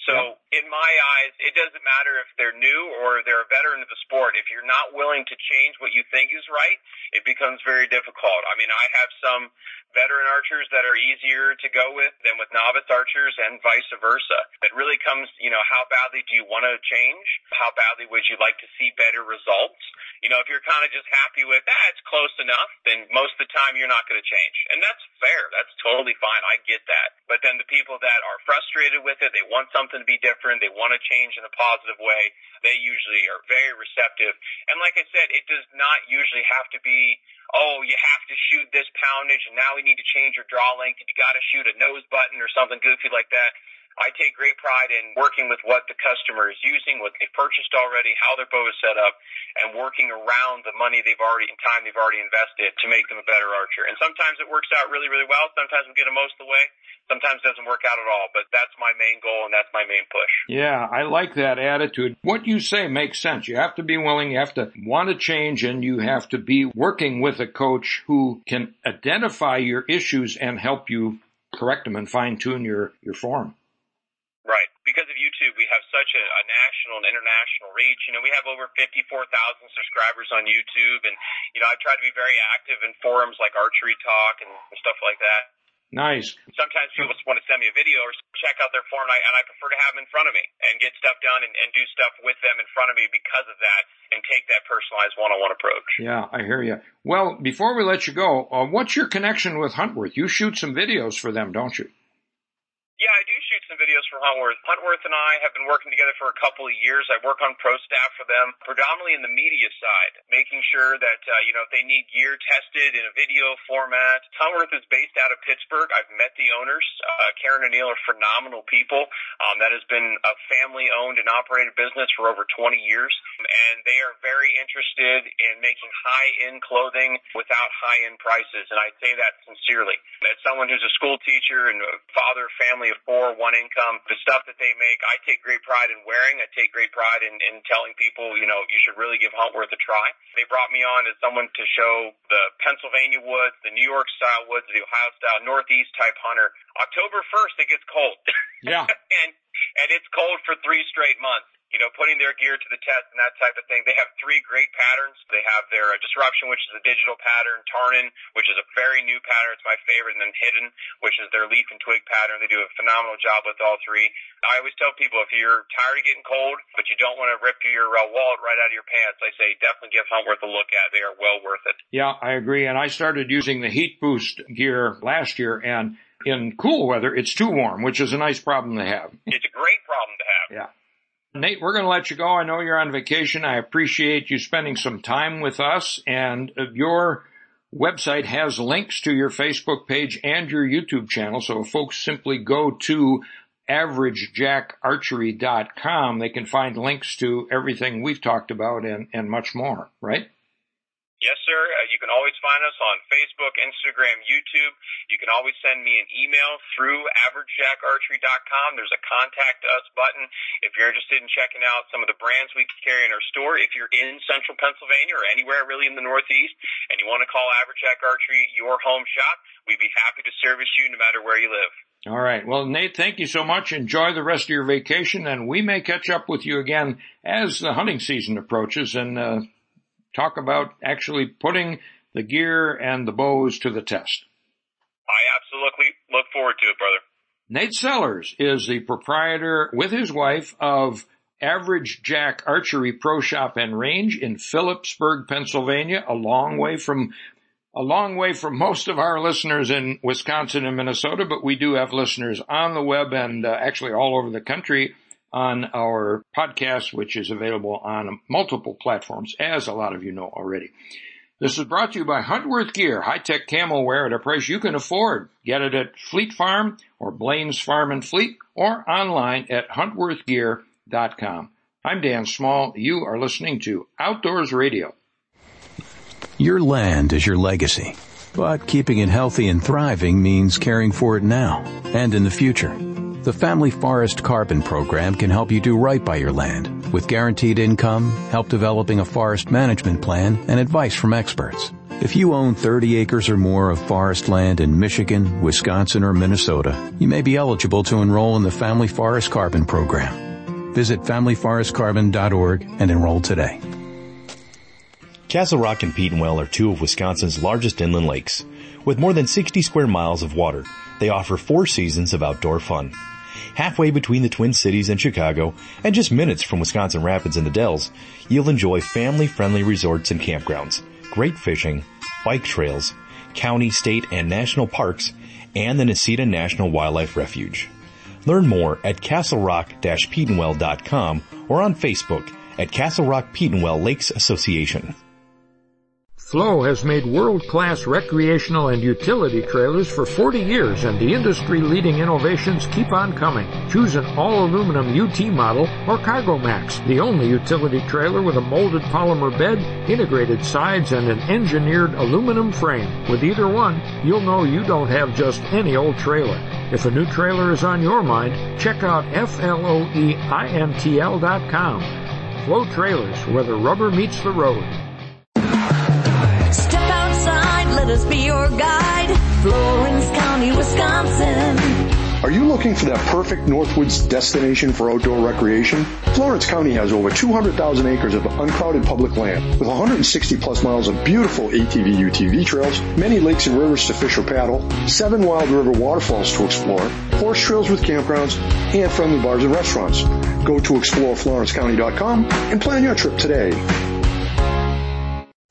So in my eyes, it doesn't matter if they're new or they're a veteran of the sport. If you're not willing to change what you think is right, it becomes very difficult. I mean, I have some veteran archers that are easier to go with than with novice archers and vice versa. It really comes, you know, how badly do you want to change? How badly would you like to see better results? You know, if you're kind of just happy with, ah, it's close enough, then most of the time you're not going to change. And that's fair. That's totally fine. I get that. But then the people that are frustrated with it, they want something to be different, they want to change in a positive way, they usually are very receptive. And like I said, it does not usually have to be, oh, you have to shoot this poundage and now we need to change your draw length and you got to shoot a nose button or something goofy like that. I take great pride in working with what the customer is using, what they've purchased already, how their bow is set up, and working around the money they've already and time they've already invested to make them a better archer. And sometimes it works out really, really well. Sometimes we get them most of the way. Sometimes it doesn't work out at all. But that's my main goal and that's my main push. Yeah, I like that attitude. What you say makes sense. You have to be willing, you have to want to change, and you have to be working with a coach who can identify your issues and help you correct them and fine tune your, your form. Right. Because of YouTube, we have such a, a national and international reach. You know, we have over 54,000 subscribers on YouTube. And, you know, I try to be very active in forums like Archery Talk and, stuff like that. Nice. Sometimes people just want to send me a video or check out their forum, and I, and I prefer to have them in front of me and get stuff done and, and do stuff with them in front of me because of that and take that personalized one-on-one approach. Yeah, I hear you. Well, before we let you go, uh, what's your connection with Huntworth? You shoot some videos for them, don't you? Yeah, I do shoot some videos for Huntworth. Huntworth and I have been working together for a couple of years. I work on pro staff for them, predominantly in the media side, making sure that, uh, you know, if they need gear tested in a video format. Huntworth is based out of Pittsburgh. I've met the owners. Uh, Karen and Neil are phenomenal people. Um, that has been a family owned and operated business for over 20 years. And they are very interested in making high end clothing without high end prices. And I say that sincerely. As someone who's a school teacher and a father, family, family of four, one income. The stuff that they make, I take great pride in wearing. I take great pride in, in telling people, you know, you should really give Huntworth a try. They brought me on as someone to show the Pennsylvania woods, the New York style woods, the Ohio style, Northeast type hunter. October 1st, it gets cold. [laughs] Yeah. and, and it's cold for three straight months you know, putting their gear to the test and that type of thing. They have three great patterns. They have their uh, Disruption, which is a digital pattern, Tarnen, which is a very new pattern. It's my favorite, and then Hidden, which is their leaf and twig pattern. They do a phenomenal job with all three. I always tell people if you're tired of getting cold, but you don't want to rip your uh, wallet right out of your pants, I say definitely give Huntworth a look at. They are well worth it. Yeah, I agree. And I started using the Heat Boost gear last year, and in cool weather, it's too warm, which is a nice problem to have. It's a great problem to have. Yeah. Nate, we're going to let you go. I know you're on vacation. I appreciate you spending some time with us and uh, your website has links to your Facebook page and your YouTube channel. So if folks simply go to averagejackarchery.com, they can find links to everything we've talked about and, and much more, right? Yes, sir. Uh, you can always find us on Facebook, Instagram, YouTube. You can always send me an email through averagejackarchery.com. There's a contact us button if you're interested in checking out some of the brands we carry in our store. If you're in central Pennsylvania or anywhere really in the Northeast and you want to call Average Jack Archery your home shop, we'd be happy to service you no matter where you live. All right. Well, Nate, thank you so much. Enjoy the rest of your vacation and we may catch up with you again as the hunting season approaches and, uh, talk about actually putting the gear and the bows to the test. I absolutely look forward to it, brother. Nate Sellers is the proprietor with his wife of Average Jack Archery Pro Shop and Range in Philipsburg, Pennsylvania, a long way from a long way from most of our listeners in Wisconsin and Minnesota, but we do have listeners on the web and uh, actually all over the country on our podcast, which is available on multiple platforms, as a lot of you know already. This is brought to you by Huntworth Gear, high-tech camo wear at a price you can afford. Get it at Fleet Farm or Blaine's Farm and Fleet or online at huntworthgear.com. I'm Dan Small. You are listening to Outdoors Radio. Your land is your legacy, but keeping it healthy and thriving means caring for it now and in the future. The Family Forest Carbon Program can help you do right by your land with guaranteed income, help developing a forest management plan, and advice from experts. If you own 30 acres or more of forest land in Michigan, Wisconsin, or Minnesota, you may be eligible to enroll in the Family Forest Carbon Program. Visit familyforestcarbon.org and enroll today. Castle Rock and Petenwell are two of Wisconsin's largest inland lakes. With more than 60 square miles of water, they offer four seasons of outdoor fun. Halfway between the Twin Cities and Chicago, and just minutes from Wisconsin Rapids and the Dells, you'll enjoy family-friendly resorts and campgrounds great fishing, bike trails, county, state, and national parks, and the Necedah National Wildlife Refuge. Learn more at castlerock-petenwell.com or on Facebook at Castle Rock Petenwell Lakes Association. Floe has made world-class recreational and utility trailers for 40 years and the industry-leading innovations keep on coming. Choose an all-aluminum UT model or Cargo Max, the only utility trailer with a molded polymer bed, integrated sides, and an engineered aluminum frame. With either one, you'll know you don't have just any old trailer. If a new trailer is on your mind, check out FLOEINTL.com. Floe Trailers, where the rubber meets the road. Let us be your guide. Florence County, Wisconsin. Are you looking for that perfect Northwoods destination for outdoor recreation? Florence County has over 200,000 acres of uncrowded public land with 160 plus miles of beautiful ATV UTV trails, many lakes and rivers to fish or paddle, seven wild river waterfalls to explore, horse trails with campgrounds, and friendly bars and restaurants. Go to exploreflorencecounty.com and plan your trip today.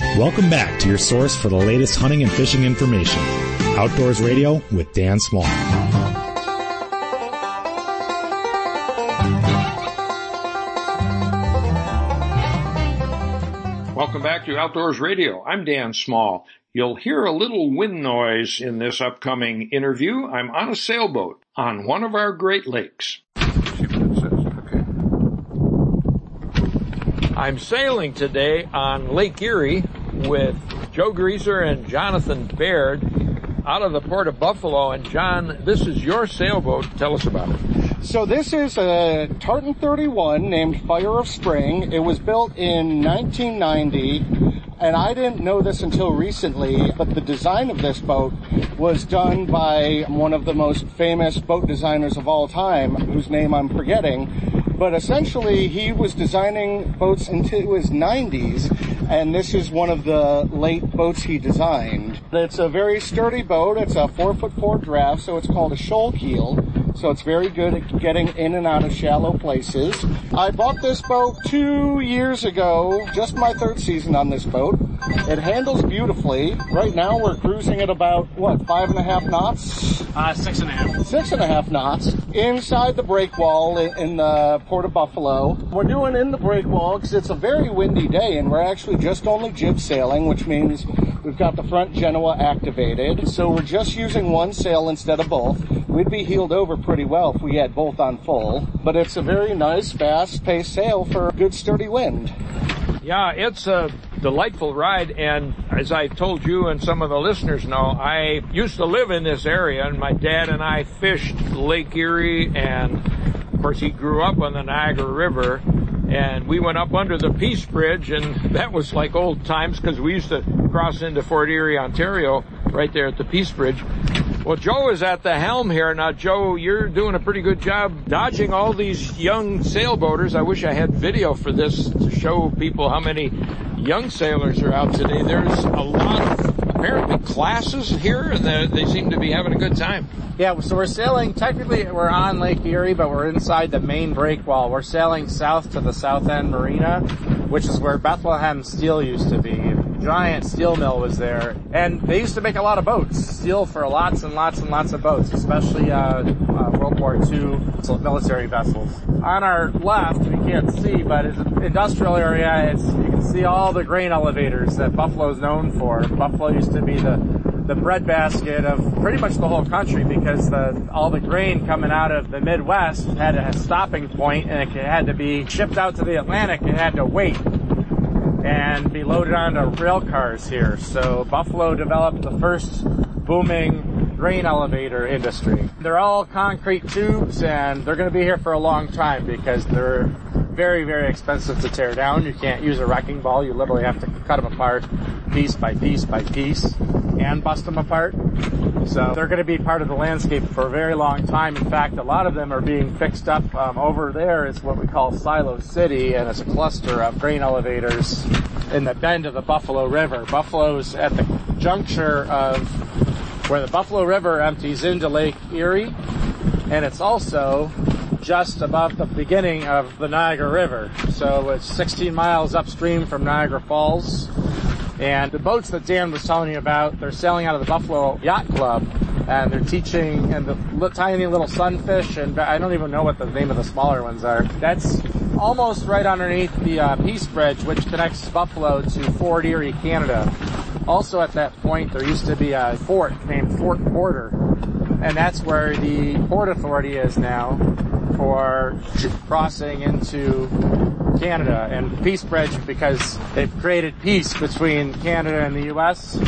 Welcome back to your source for the latest hunting and fishing information. Outdoors Radio with Dan Small. Welcome back to Outdoors Radio. I'm Dan Small. You'll hear a little wind noise in this upcoming interview. I'm on a sailboat on one of our Great Lakes. I'm sailing today on Lake Erie with Joe Grieser and Jonathan Baird out of the port of Buffalo. And John, this is your sailboat. Tell us about it. So this is a Tartan 31 named Fire of Spring. It was built in 1990 and I didn't know this until recently, but the design of this boat was done by one of the most famous boat designers of all time, whose name I'm forgetting. But essentially, he was designing boats into his 90s, and this is one of the late boats he designed. It's a very sturdy boat. It's a four foot four draft, so it's called a shoal keel. So it's very good at getting in and out of shallow places. I bought this boat two years ago, just my third season on this boat. It handles beautifully. Right now we're cruising at about, what, five and a half knots? Uh, six and a half. Six and a half knots. Inside the break wall in the Port of Buffalo. We're doing in the break wall because it's a very windy day and we're actually just only jib sailing, which means we've got the front Genoa activated. So we're just using one sail instead of both. We'd be heeled over pretty well if we had both on full, but it's a very nice, fast-paced sail for a good sturdy wind. Yeah, it's a delightful ride, and as I've told you and some of the listeners know, I used to live in this area, and my dad and I fished Lake Erie, and of course he grew up on the Niagara River, and we went up under the Peace Bridge, and that was like old times because we used to cross into Fort Erie, Ontario, right there at the Peace Bridge. Well, Joe is at the helm here. Now, Joe, you're doing a pretty good job dodging all these young sailboaters. I wish I had video for this to show people how many young sailors are out today. There's a lot of apparently classes here, and they, they seem to be having a good time. Yeah, so we're sailing, technically we're on Lake Erie, but we're inside the main break wall. We're sailing south to the South End Marina, which is where Bethlehem Steel used to be. Giant steel mill was there, and they used to make a lot of boats, steel for lots and lots and lots of boats, especially uh, uh, World War II military vessels. On our left, we can't see, but it's an industrial area. It's you can see all the grain elevators that Buffalo is known for. Buffalo used to be the the breadbasket of pretty much the whole country because the, all the grain coming out of the Midwest had a stopping point and it had to be shipped out to the Atlantic and had to wait and be loaded onto rail cars here. So Buffalo developed the first booming grain elevator industry. They're all concrete tubes and they're going to be here for a long time because they're very, very expensive to tear down. You can't use a wrecking ball. You literally have to cut them apart piece by piece by piece and bust them apart. So they're going to be part of the landscape for a very long time. In fact, a lot of them are being fixed up. Um, over there is what we call Silo City, and it's a cluster of grain elevators in the bend of the Buffalo River. Buffalo's at the juncture of where the Buffalo River empties into Lake Erie, and it's also just above the beginning of the Niagara River. So it's 16 miles upstream from Niagara Falls. And the boats that Dan was telling you about, they're sailing out of the Buffalo Yacht Club and they're teaching and the tiny little sunfish and I don't even know what the name of the smaller ones are. That's almost right underneath the uh, Peace Bridge, which connects Buffalo to Fort Erie, Canada. Also at that point, there used to be a fort named Fort Porter, and that's where the Port Authority is now for crossing into Canada and Peace Bridge because they've created peace between Canada and the U.S.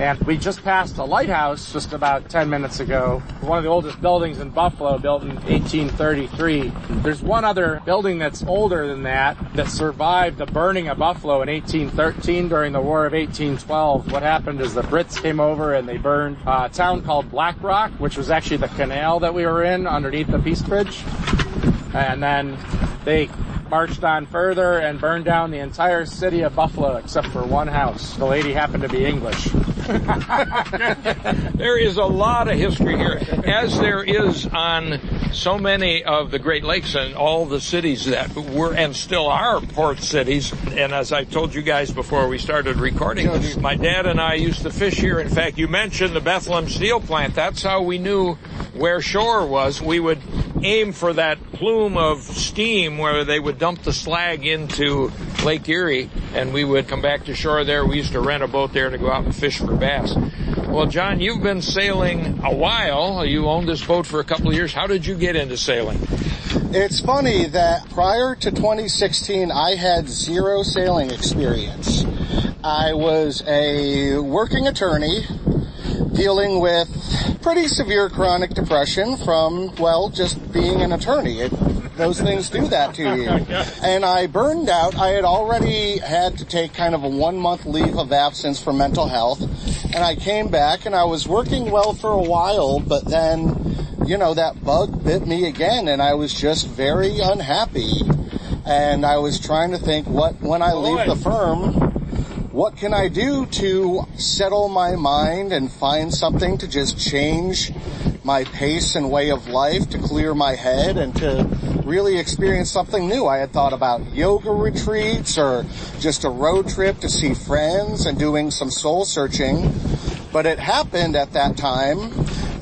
And we just passed a lighthouse just about 10 minutes ago. One of the oldest buildings in Buffalo, built in 1833. There's one other building that's older than that that survived the burning of Buffalo in 1813 during the War of 1812. What happened is the Brits came over and they burned a town called Black Rock, which was actually the canal that we were in underneath the Peace Bridge. And then they marched on further and burned down the entire city of Buffalo except for one house. The lady happened to be English. [laughs] there is a lot of history here, as there is on so many of the Great Lakes and all the cities that were and still are port cities. And as I told you guys before we started recording, my dad and I used to fish here. In fact, you mentioned the Bethlehem Steel Plant. That's how we knew where shore was. We would aim for that plume of steam where they would dump the slag into Lake Erie and we would come back to shore there. We used to rent a boat there to go out and fish for bass. Well, John, you've been sailing a while. You owned this boat for a couple of years. How did you get into sailing? It's funny that prior to 2016, I had zero sailing experience. I was a working attorney dealing with pretty severe chronic depression from, well, just being an attorney. It, those things do that to you. [laughs] And I burned out. I had already had to take kind of a one month leave of absence for mental health. And I came back and I was working well for a while, but then, you know, that bug bit me again and I was just very unhappy. And I was trying to think what, when I leave the firm, what can I do to settle my mind and find something to just change my pace and way of life, to clear my head and to really experience something new. I had thought about yoga retreats or just a road trip to see friends and doing some soul searching. But it happened at that time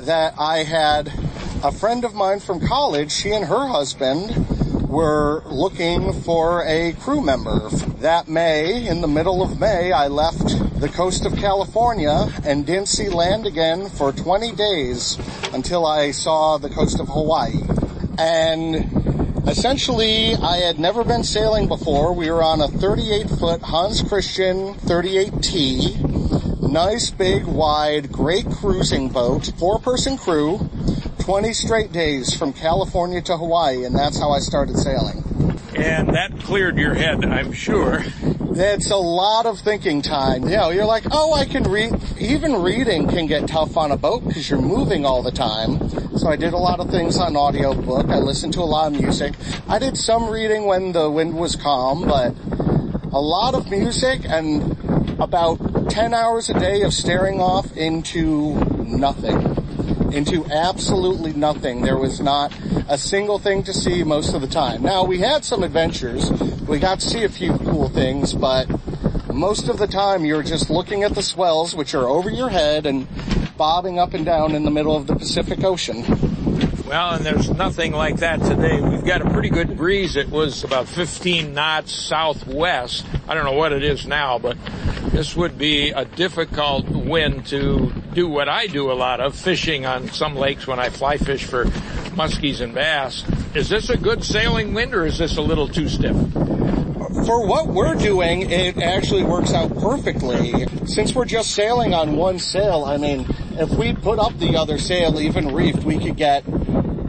that I had a friend of mine from college, she and her husband were looking for a crew member. That May, in the middle of May, I left the coast of California and didn't see land again for 20 days until I saw the coast of Hawaii. And essentially, I had never been sailing before. We were on a 38 foot Hans Christian 38T, nice big wide, great cruising boat, four person crew, 20 straight days from California to Hawaii, and that's how I started sailing. And that cleared your head, I'm sure. It's a lot of thinking time. You know, you're like, oh, I can read. Even reading can get tough on a boat because you're moving all the time. So I did a lot of things on audiobook. I listened to a lot of music. I did some reading when the wind was calm, but a lot of music and about 10 hours a day of staring off into nothing into absolutely nothing. There was not a single thing to see most of the time. Now we had some adventures. We got to see a few cool things, but Most of the time you're just looking at the swells which are over your head and bobbing up and down in the middle of the Pacific Ocean. Well, and there's nothing like that today. We've got a pretty good breeze. It was about 15 knots southwest. I don't know what it is now, but this would be a difficult wind to do what I do a lot of, fishing on some lakes when I fly fish for muskies and bass. Is this a good sailing wind or is this a little too stiff? For what we're doing, it actually works out perfectly. Since we're just sailing on one sail, I mean, if we put up the other sail even reefed, we could get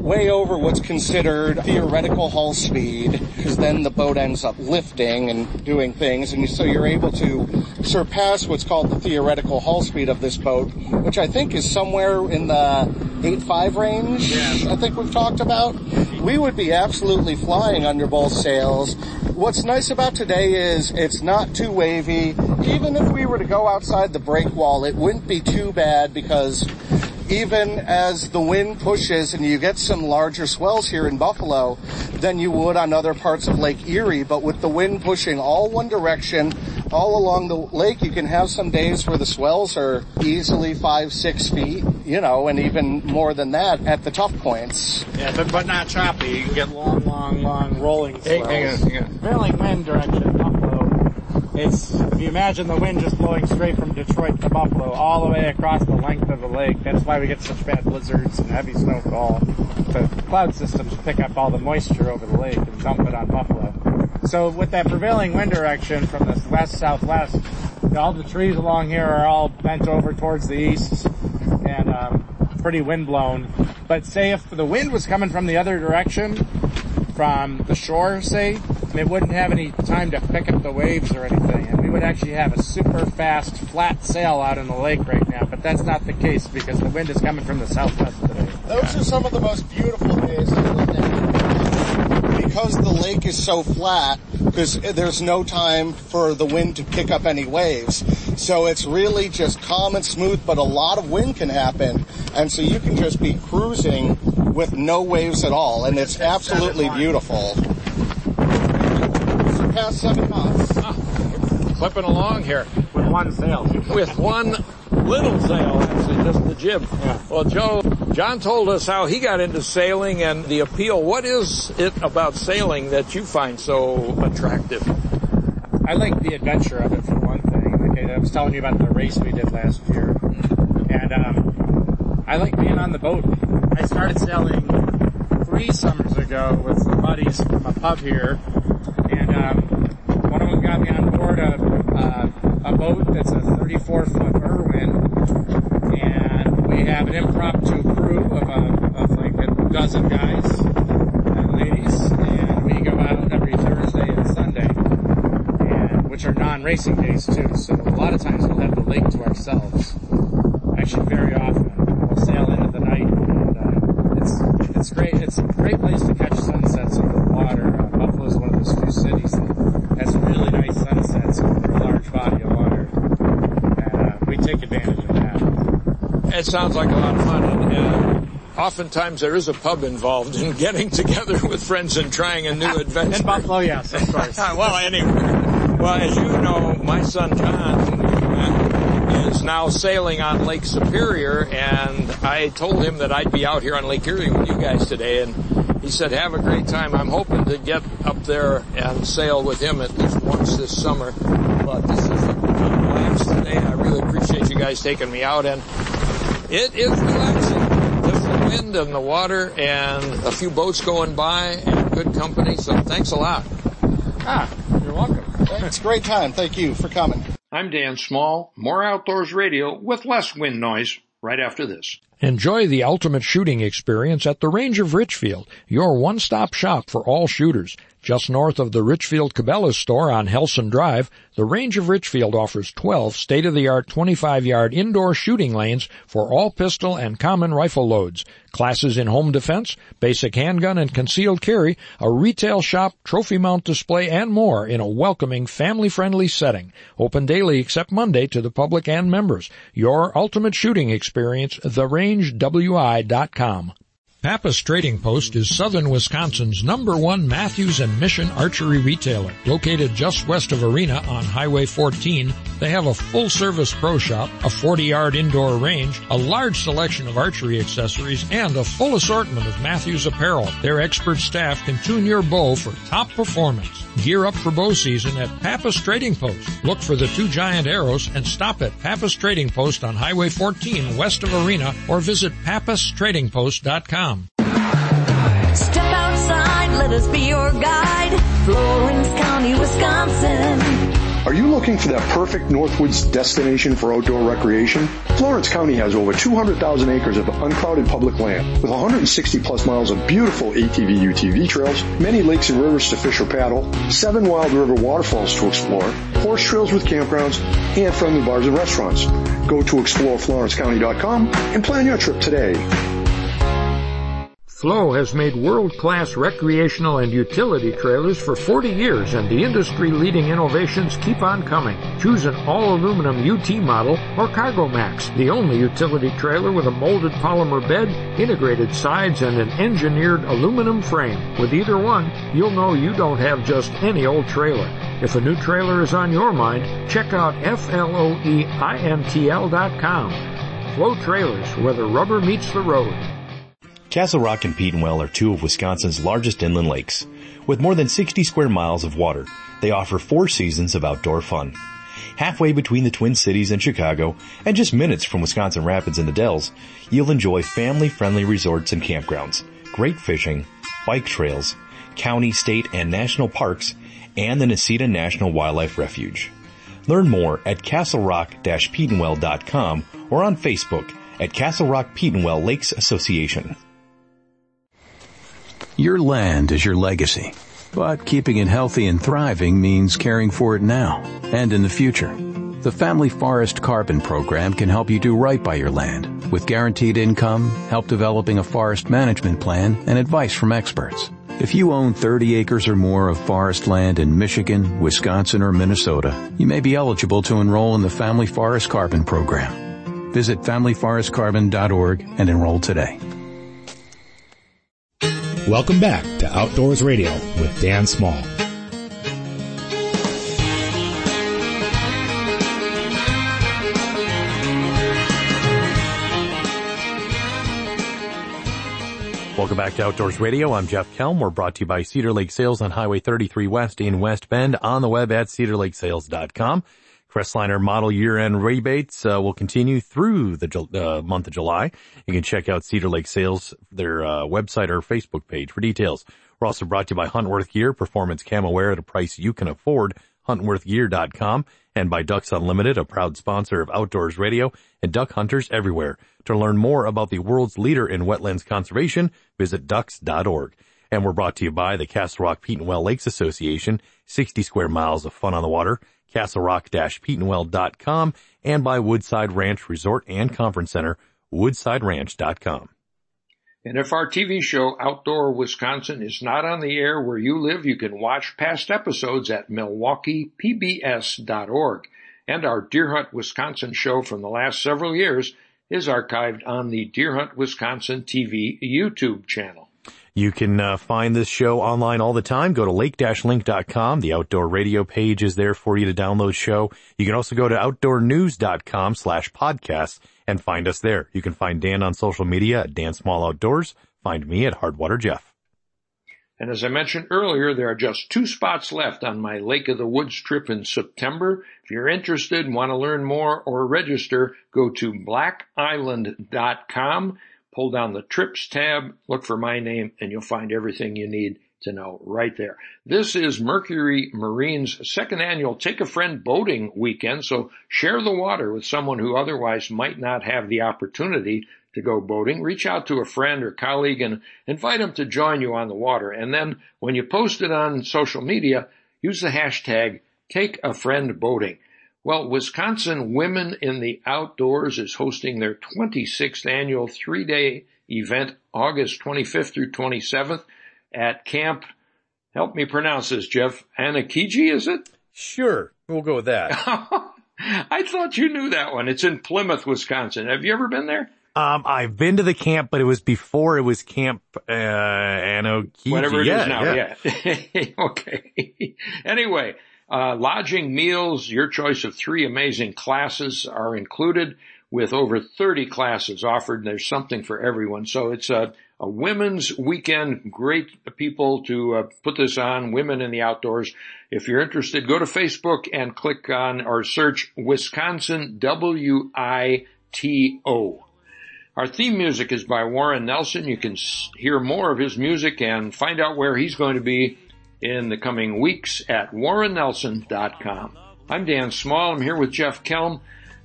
way over what's considered theoretical hull speed because then the boat ends up lifting and doing things and so you're able to surpass what's called the theoretical hull speed of this boat which I think is somewhere in the 8.5 range yeah. I think we've talked about. We would be absolutely flying under both sails. What's nice about today is it's not too wavy. Even if we were to go outside the break wall it wouldn't be too bad because even as the wind pushes and you get some larger swells here in Buffalo than you would on other parts of Lake Erie, but with the wind pushing all one direction, all along the lake, you can have some days where the swells are easily five, six feet, you know, and even more than that at the tough points. Yeah, but, but not choppy. You can get long, long, long rolling swells. Hang on, hang on. Prevailing wind direction, Buffalo it's, if you imagine the wind just blowing straight from Detroit to Buffalo all the way across the length of the lake, that's why we get such bad blizzards and heavy snowfall. The cloud systems pick up all the moisture over the lake and dump it on Buffalo. So with that prevailing wind direction from the west-southwest, all the trees along here are all bent over towards the east and um, pretty windblown. But say if the wind was coming from the other direction, from the shore, say, it wouldn't have any time to pick up the waves or anything. And we would actually have a super fast, flat sail out in the lake right now. But that's not the case because the wind is coming from the southwest today. Those are some of the most beautiful days because the lake is so flat, because there's no time for the wind to pick up any waves. So it's really just calm and smooth, but a lot of wind can happen. And so you can just be cruising with no waves at all. And it's absolutely beautiful past seven knots. Ah, clipping along here. With one sail. With one little sail, actually, just the jib. Yeah. Well, Joe, John told us how he got into sailing and the appeal. What is it about sailing that you find so attractive? I like the adventure of it for one thing. Okay, I was telling you about the race we did last year. And, um, I like being on the boat. I started sailing three summers ago with some buddies from a pub here and um, one of them got me on board a, a, uh, a boat that's a 34 foot Irwin, and we have an impromptu crew of, a, of like a dozen guys and ladies, and we go out every Thursday and Sunday, and which are non-racing days too. So a lot of times we'll have the lake to ourselves. Actually, very often we'll sail into the night, and uh, it's it's great. It's a great place to catch sunsets over the water. Uh, Buffalo's one of those two cities that has really nice sunsets over a large body of water. And uh, we take advantage of that. It sounds like a lot of fun. And, uh, oftentimes there is a pub involved in getting together with friends and trying a new adventure. In Buffalo, yes, of course. [laughs] well, anyway. Well, as you know, my son John is now sailing on Lake Superior and I told him that I'd be out here on Lake Erie with you guys today and he said, have a great time. I'm hoping to get up there and sail with him at least once this summer. But this is a blast today. I really appreciate you guys taking me out and it is relaxing. Just the wind and the water and a few boats going by and good company. So thanks a lot. Ah, you're welcome. It's a great time. Thank you for coming. I'm Dan Small, more outdoors radio with less wind noise right after this. Enjoy the ultimate shooting experience at the Range of Richfield, your one-stop shop for all shooters. Just north of the Richfield Cabela's store on Helson Drive, the Range of Richfield offers 12 state-of-the-art 25-yard indoor shooting lanes for all pistol and common rifle loads. Classes in home defense, basic handgun and concealed carry, a retail shop, trophy mount display, and more in a welcoming, family-friendly setting. Open daily except Monday to the public and members. Your ultimate shooting experience, therangewi.com. Pappas Trading Post is southern Wisconsin's number one Mathews and Mission archery retailer. Located just west of Arena on Highway 14, they have a full service pro shop, a 40 yard indoor range, a large selection of archery accessories, and a full assortment of Mathews apparel. Their expert staff can tune your bow for top performance. Gear up for bow season at Pappas Trading Post. Look for the two giant arrows and stop at Pappas Trading Post on Highway 14 west of Arena or visit pappastradingpost.com. Step outside, let us be your guide. Florence County, Wisconsin. Are you looking for that perfect Northwoods destination for outdoor recreation? Florence County has over 200,000 acres of uncrowded public land with 160 plus miles of beautiful ATV UTV trails, many lakes and rivers to fish or paddle, seven wild river waterfalls to explore, horse trails with campgrounds, and friendly bars and restaurants. Go to exploreflorencecounty.com and plan your trip today. Floe has made world-class recreational and utility trailers for 40 years and the industry-leading innovations keep on coming. Choose an all-aluminum UT model or Cargo Max, the only utility trailer with a molded polymer bed, integrated sides, and an engineered aluminum frame. With either one, you'll know you don't have just any old trailer. If a new trailer is on your mind, check out FLOEINTL.com. Floe Trailers, where the rubber meets the road. Castle Rock and Petenwell are two of Wisconsin's largest inland lakes. With more than 60 square miles of water, they offer four seasons of outdoor fun. Halfway between the Twin Cities and Chicago, and just minutes from Wisconsin Rapids and the Dells, you'll enjoy family-friendly resorts and campgrounds, great fishing, bike trails, county, state, and national parks, and the Necedah National Wildlife Refuge. Learn more at castlerock-petenwell.com or on Facebook at Castle Rock Petenwell Lakes Association. Your land is your legacy, but keeping it healthy and thriving means caring for it now and in the future. The Family Forest Carbon Program can help you do right by your land with guaranteed income, help developing a forest management plan, and advice from experts. If you own 30 acres or more of forest land in Michigan, Wisconsin, or Minnesota, you may be eligible to enroll in the Family Forest Carbon Program. Visit familyforestcarbon.org and enroll today. Welcome back to Outdoors Radio with Dan Small. Welcome back to Outdoors Radio. I'm Jeff Kelm. We're brought to you by Cedar Lake Sales on Highway 33 West in West Bend on the web at cedarlakesales.com. Crestliner model year-end rebates uh, will continue through the uh, month of July. You can check out Cedar Lake Sales, their uh, website or Facebook page for details. We're also brought to you by Huntworth Gear, performance camo wear at a price you can afford, huntworthgear.com, and by Ducks Unlimited, a proud sponsor of Outdoors Radio and duck hunters everywhere. To learn more about the world's leader in wetlands conservation, visit ducks.org. And we're brought to you by the Castle Rock Petenwell Lakes Association, 60 square miles of fun on the water, castlerock-petenwell.com, and by Woodside Ranch Resort and Conference Center, woodsideranch.com. And if our TV show Outdoor Wisconsin is not on the air where you live, you can watch past episodes at milwaukeepbs.org. And our Deer Hunt Wisconsin show from the last several years is archived on the Deer Hunt Wisconsin TV YouTube channel. You can uh, find this show online all the time. Go to lake-link.com. The outdoor radio page is there for you to download show. You can also go to outdoornews.com slash podcasts and find us there. You can find Dan on social media at Dan Small Outdoors. Find me at Hardwater Jeff. And as I mentioned earlier, there are just two spots left on my Lake of the Woods trip in September. If you're interested and want to learn more or register, go to blackisland.com pull down the trips tab, look for my name, and you'll find everything you need to know right there. This is Mercury Marine's second annual Take a Friend boating weekend, so share the water with someone who otherwise might not have the opportunity to go boating. Reach out to a friend or colleague and invite them to join you on the water. And then when you post it on social media, use the hashtag Take a Friend Boating. Well, Wisconsin Women in the Outdoors is hosting their 26th annual three day event August 25th through 27th at Camp, help me pronounce this, Jeff, Anakiji, is it? Sure. We'll go with that. [laughs] I thought you knew that one. It's in Plymouth, Wisconsin. Have you ever been there? Um, I've been to the camp, but it was before it was Camp uh, Anokiji. Whatever it yeah, is now, yeah. [laughs] okay. anyway, uh, lodging, meals, your choice of three amazing classes are included with over 30 classes offered. and There's something for everyone. So it's a, a women's weekend. Great people to uh, put this on, women in the outdoors. If you're interested, go to Facebook and click on or search Wisconsin W-I-T-O. Our theme music is by Warren Nelson. You can hear more of his music and find out where he's going to be in the coming weeks at warrennelson.com. I'm Dan Small. I'm here with Jeff Kelm.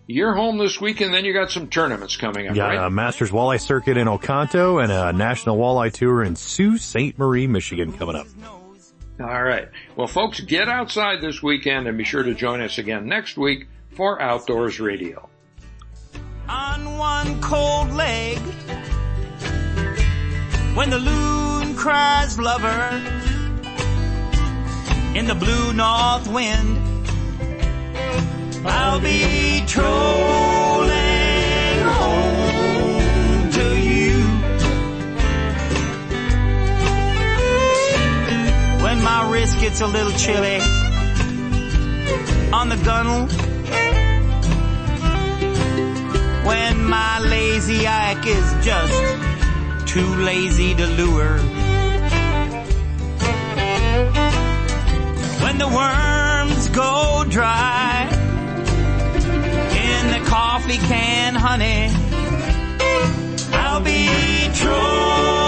You're home this weekend, then you got some tournaments coming up, got right? a Masters Walleye Circuit in Oconto and a National Walleye Tour in Sault Ste. Marie, Michigan coming up. All right. Well, folks, get outside this weekend and be sure to join us again next week for Outdoors Radio. On one cold leg, when the loon cries lover in the blue north wind, I'll be trolling home to you. When my wrist gets a little chilly on the gunnel. When my lazy ike is just too lazy to lure when the worms go dry in the coffee can, honey. I'll be true.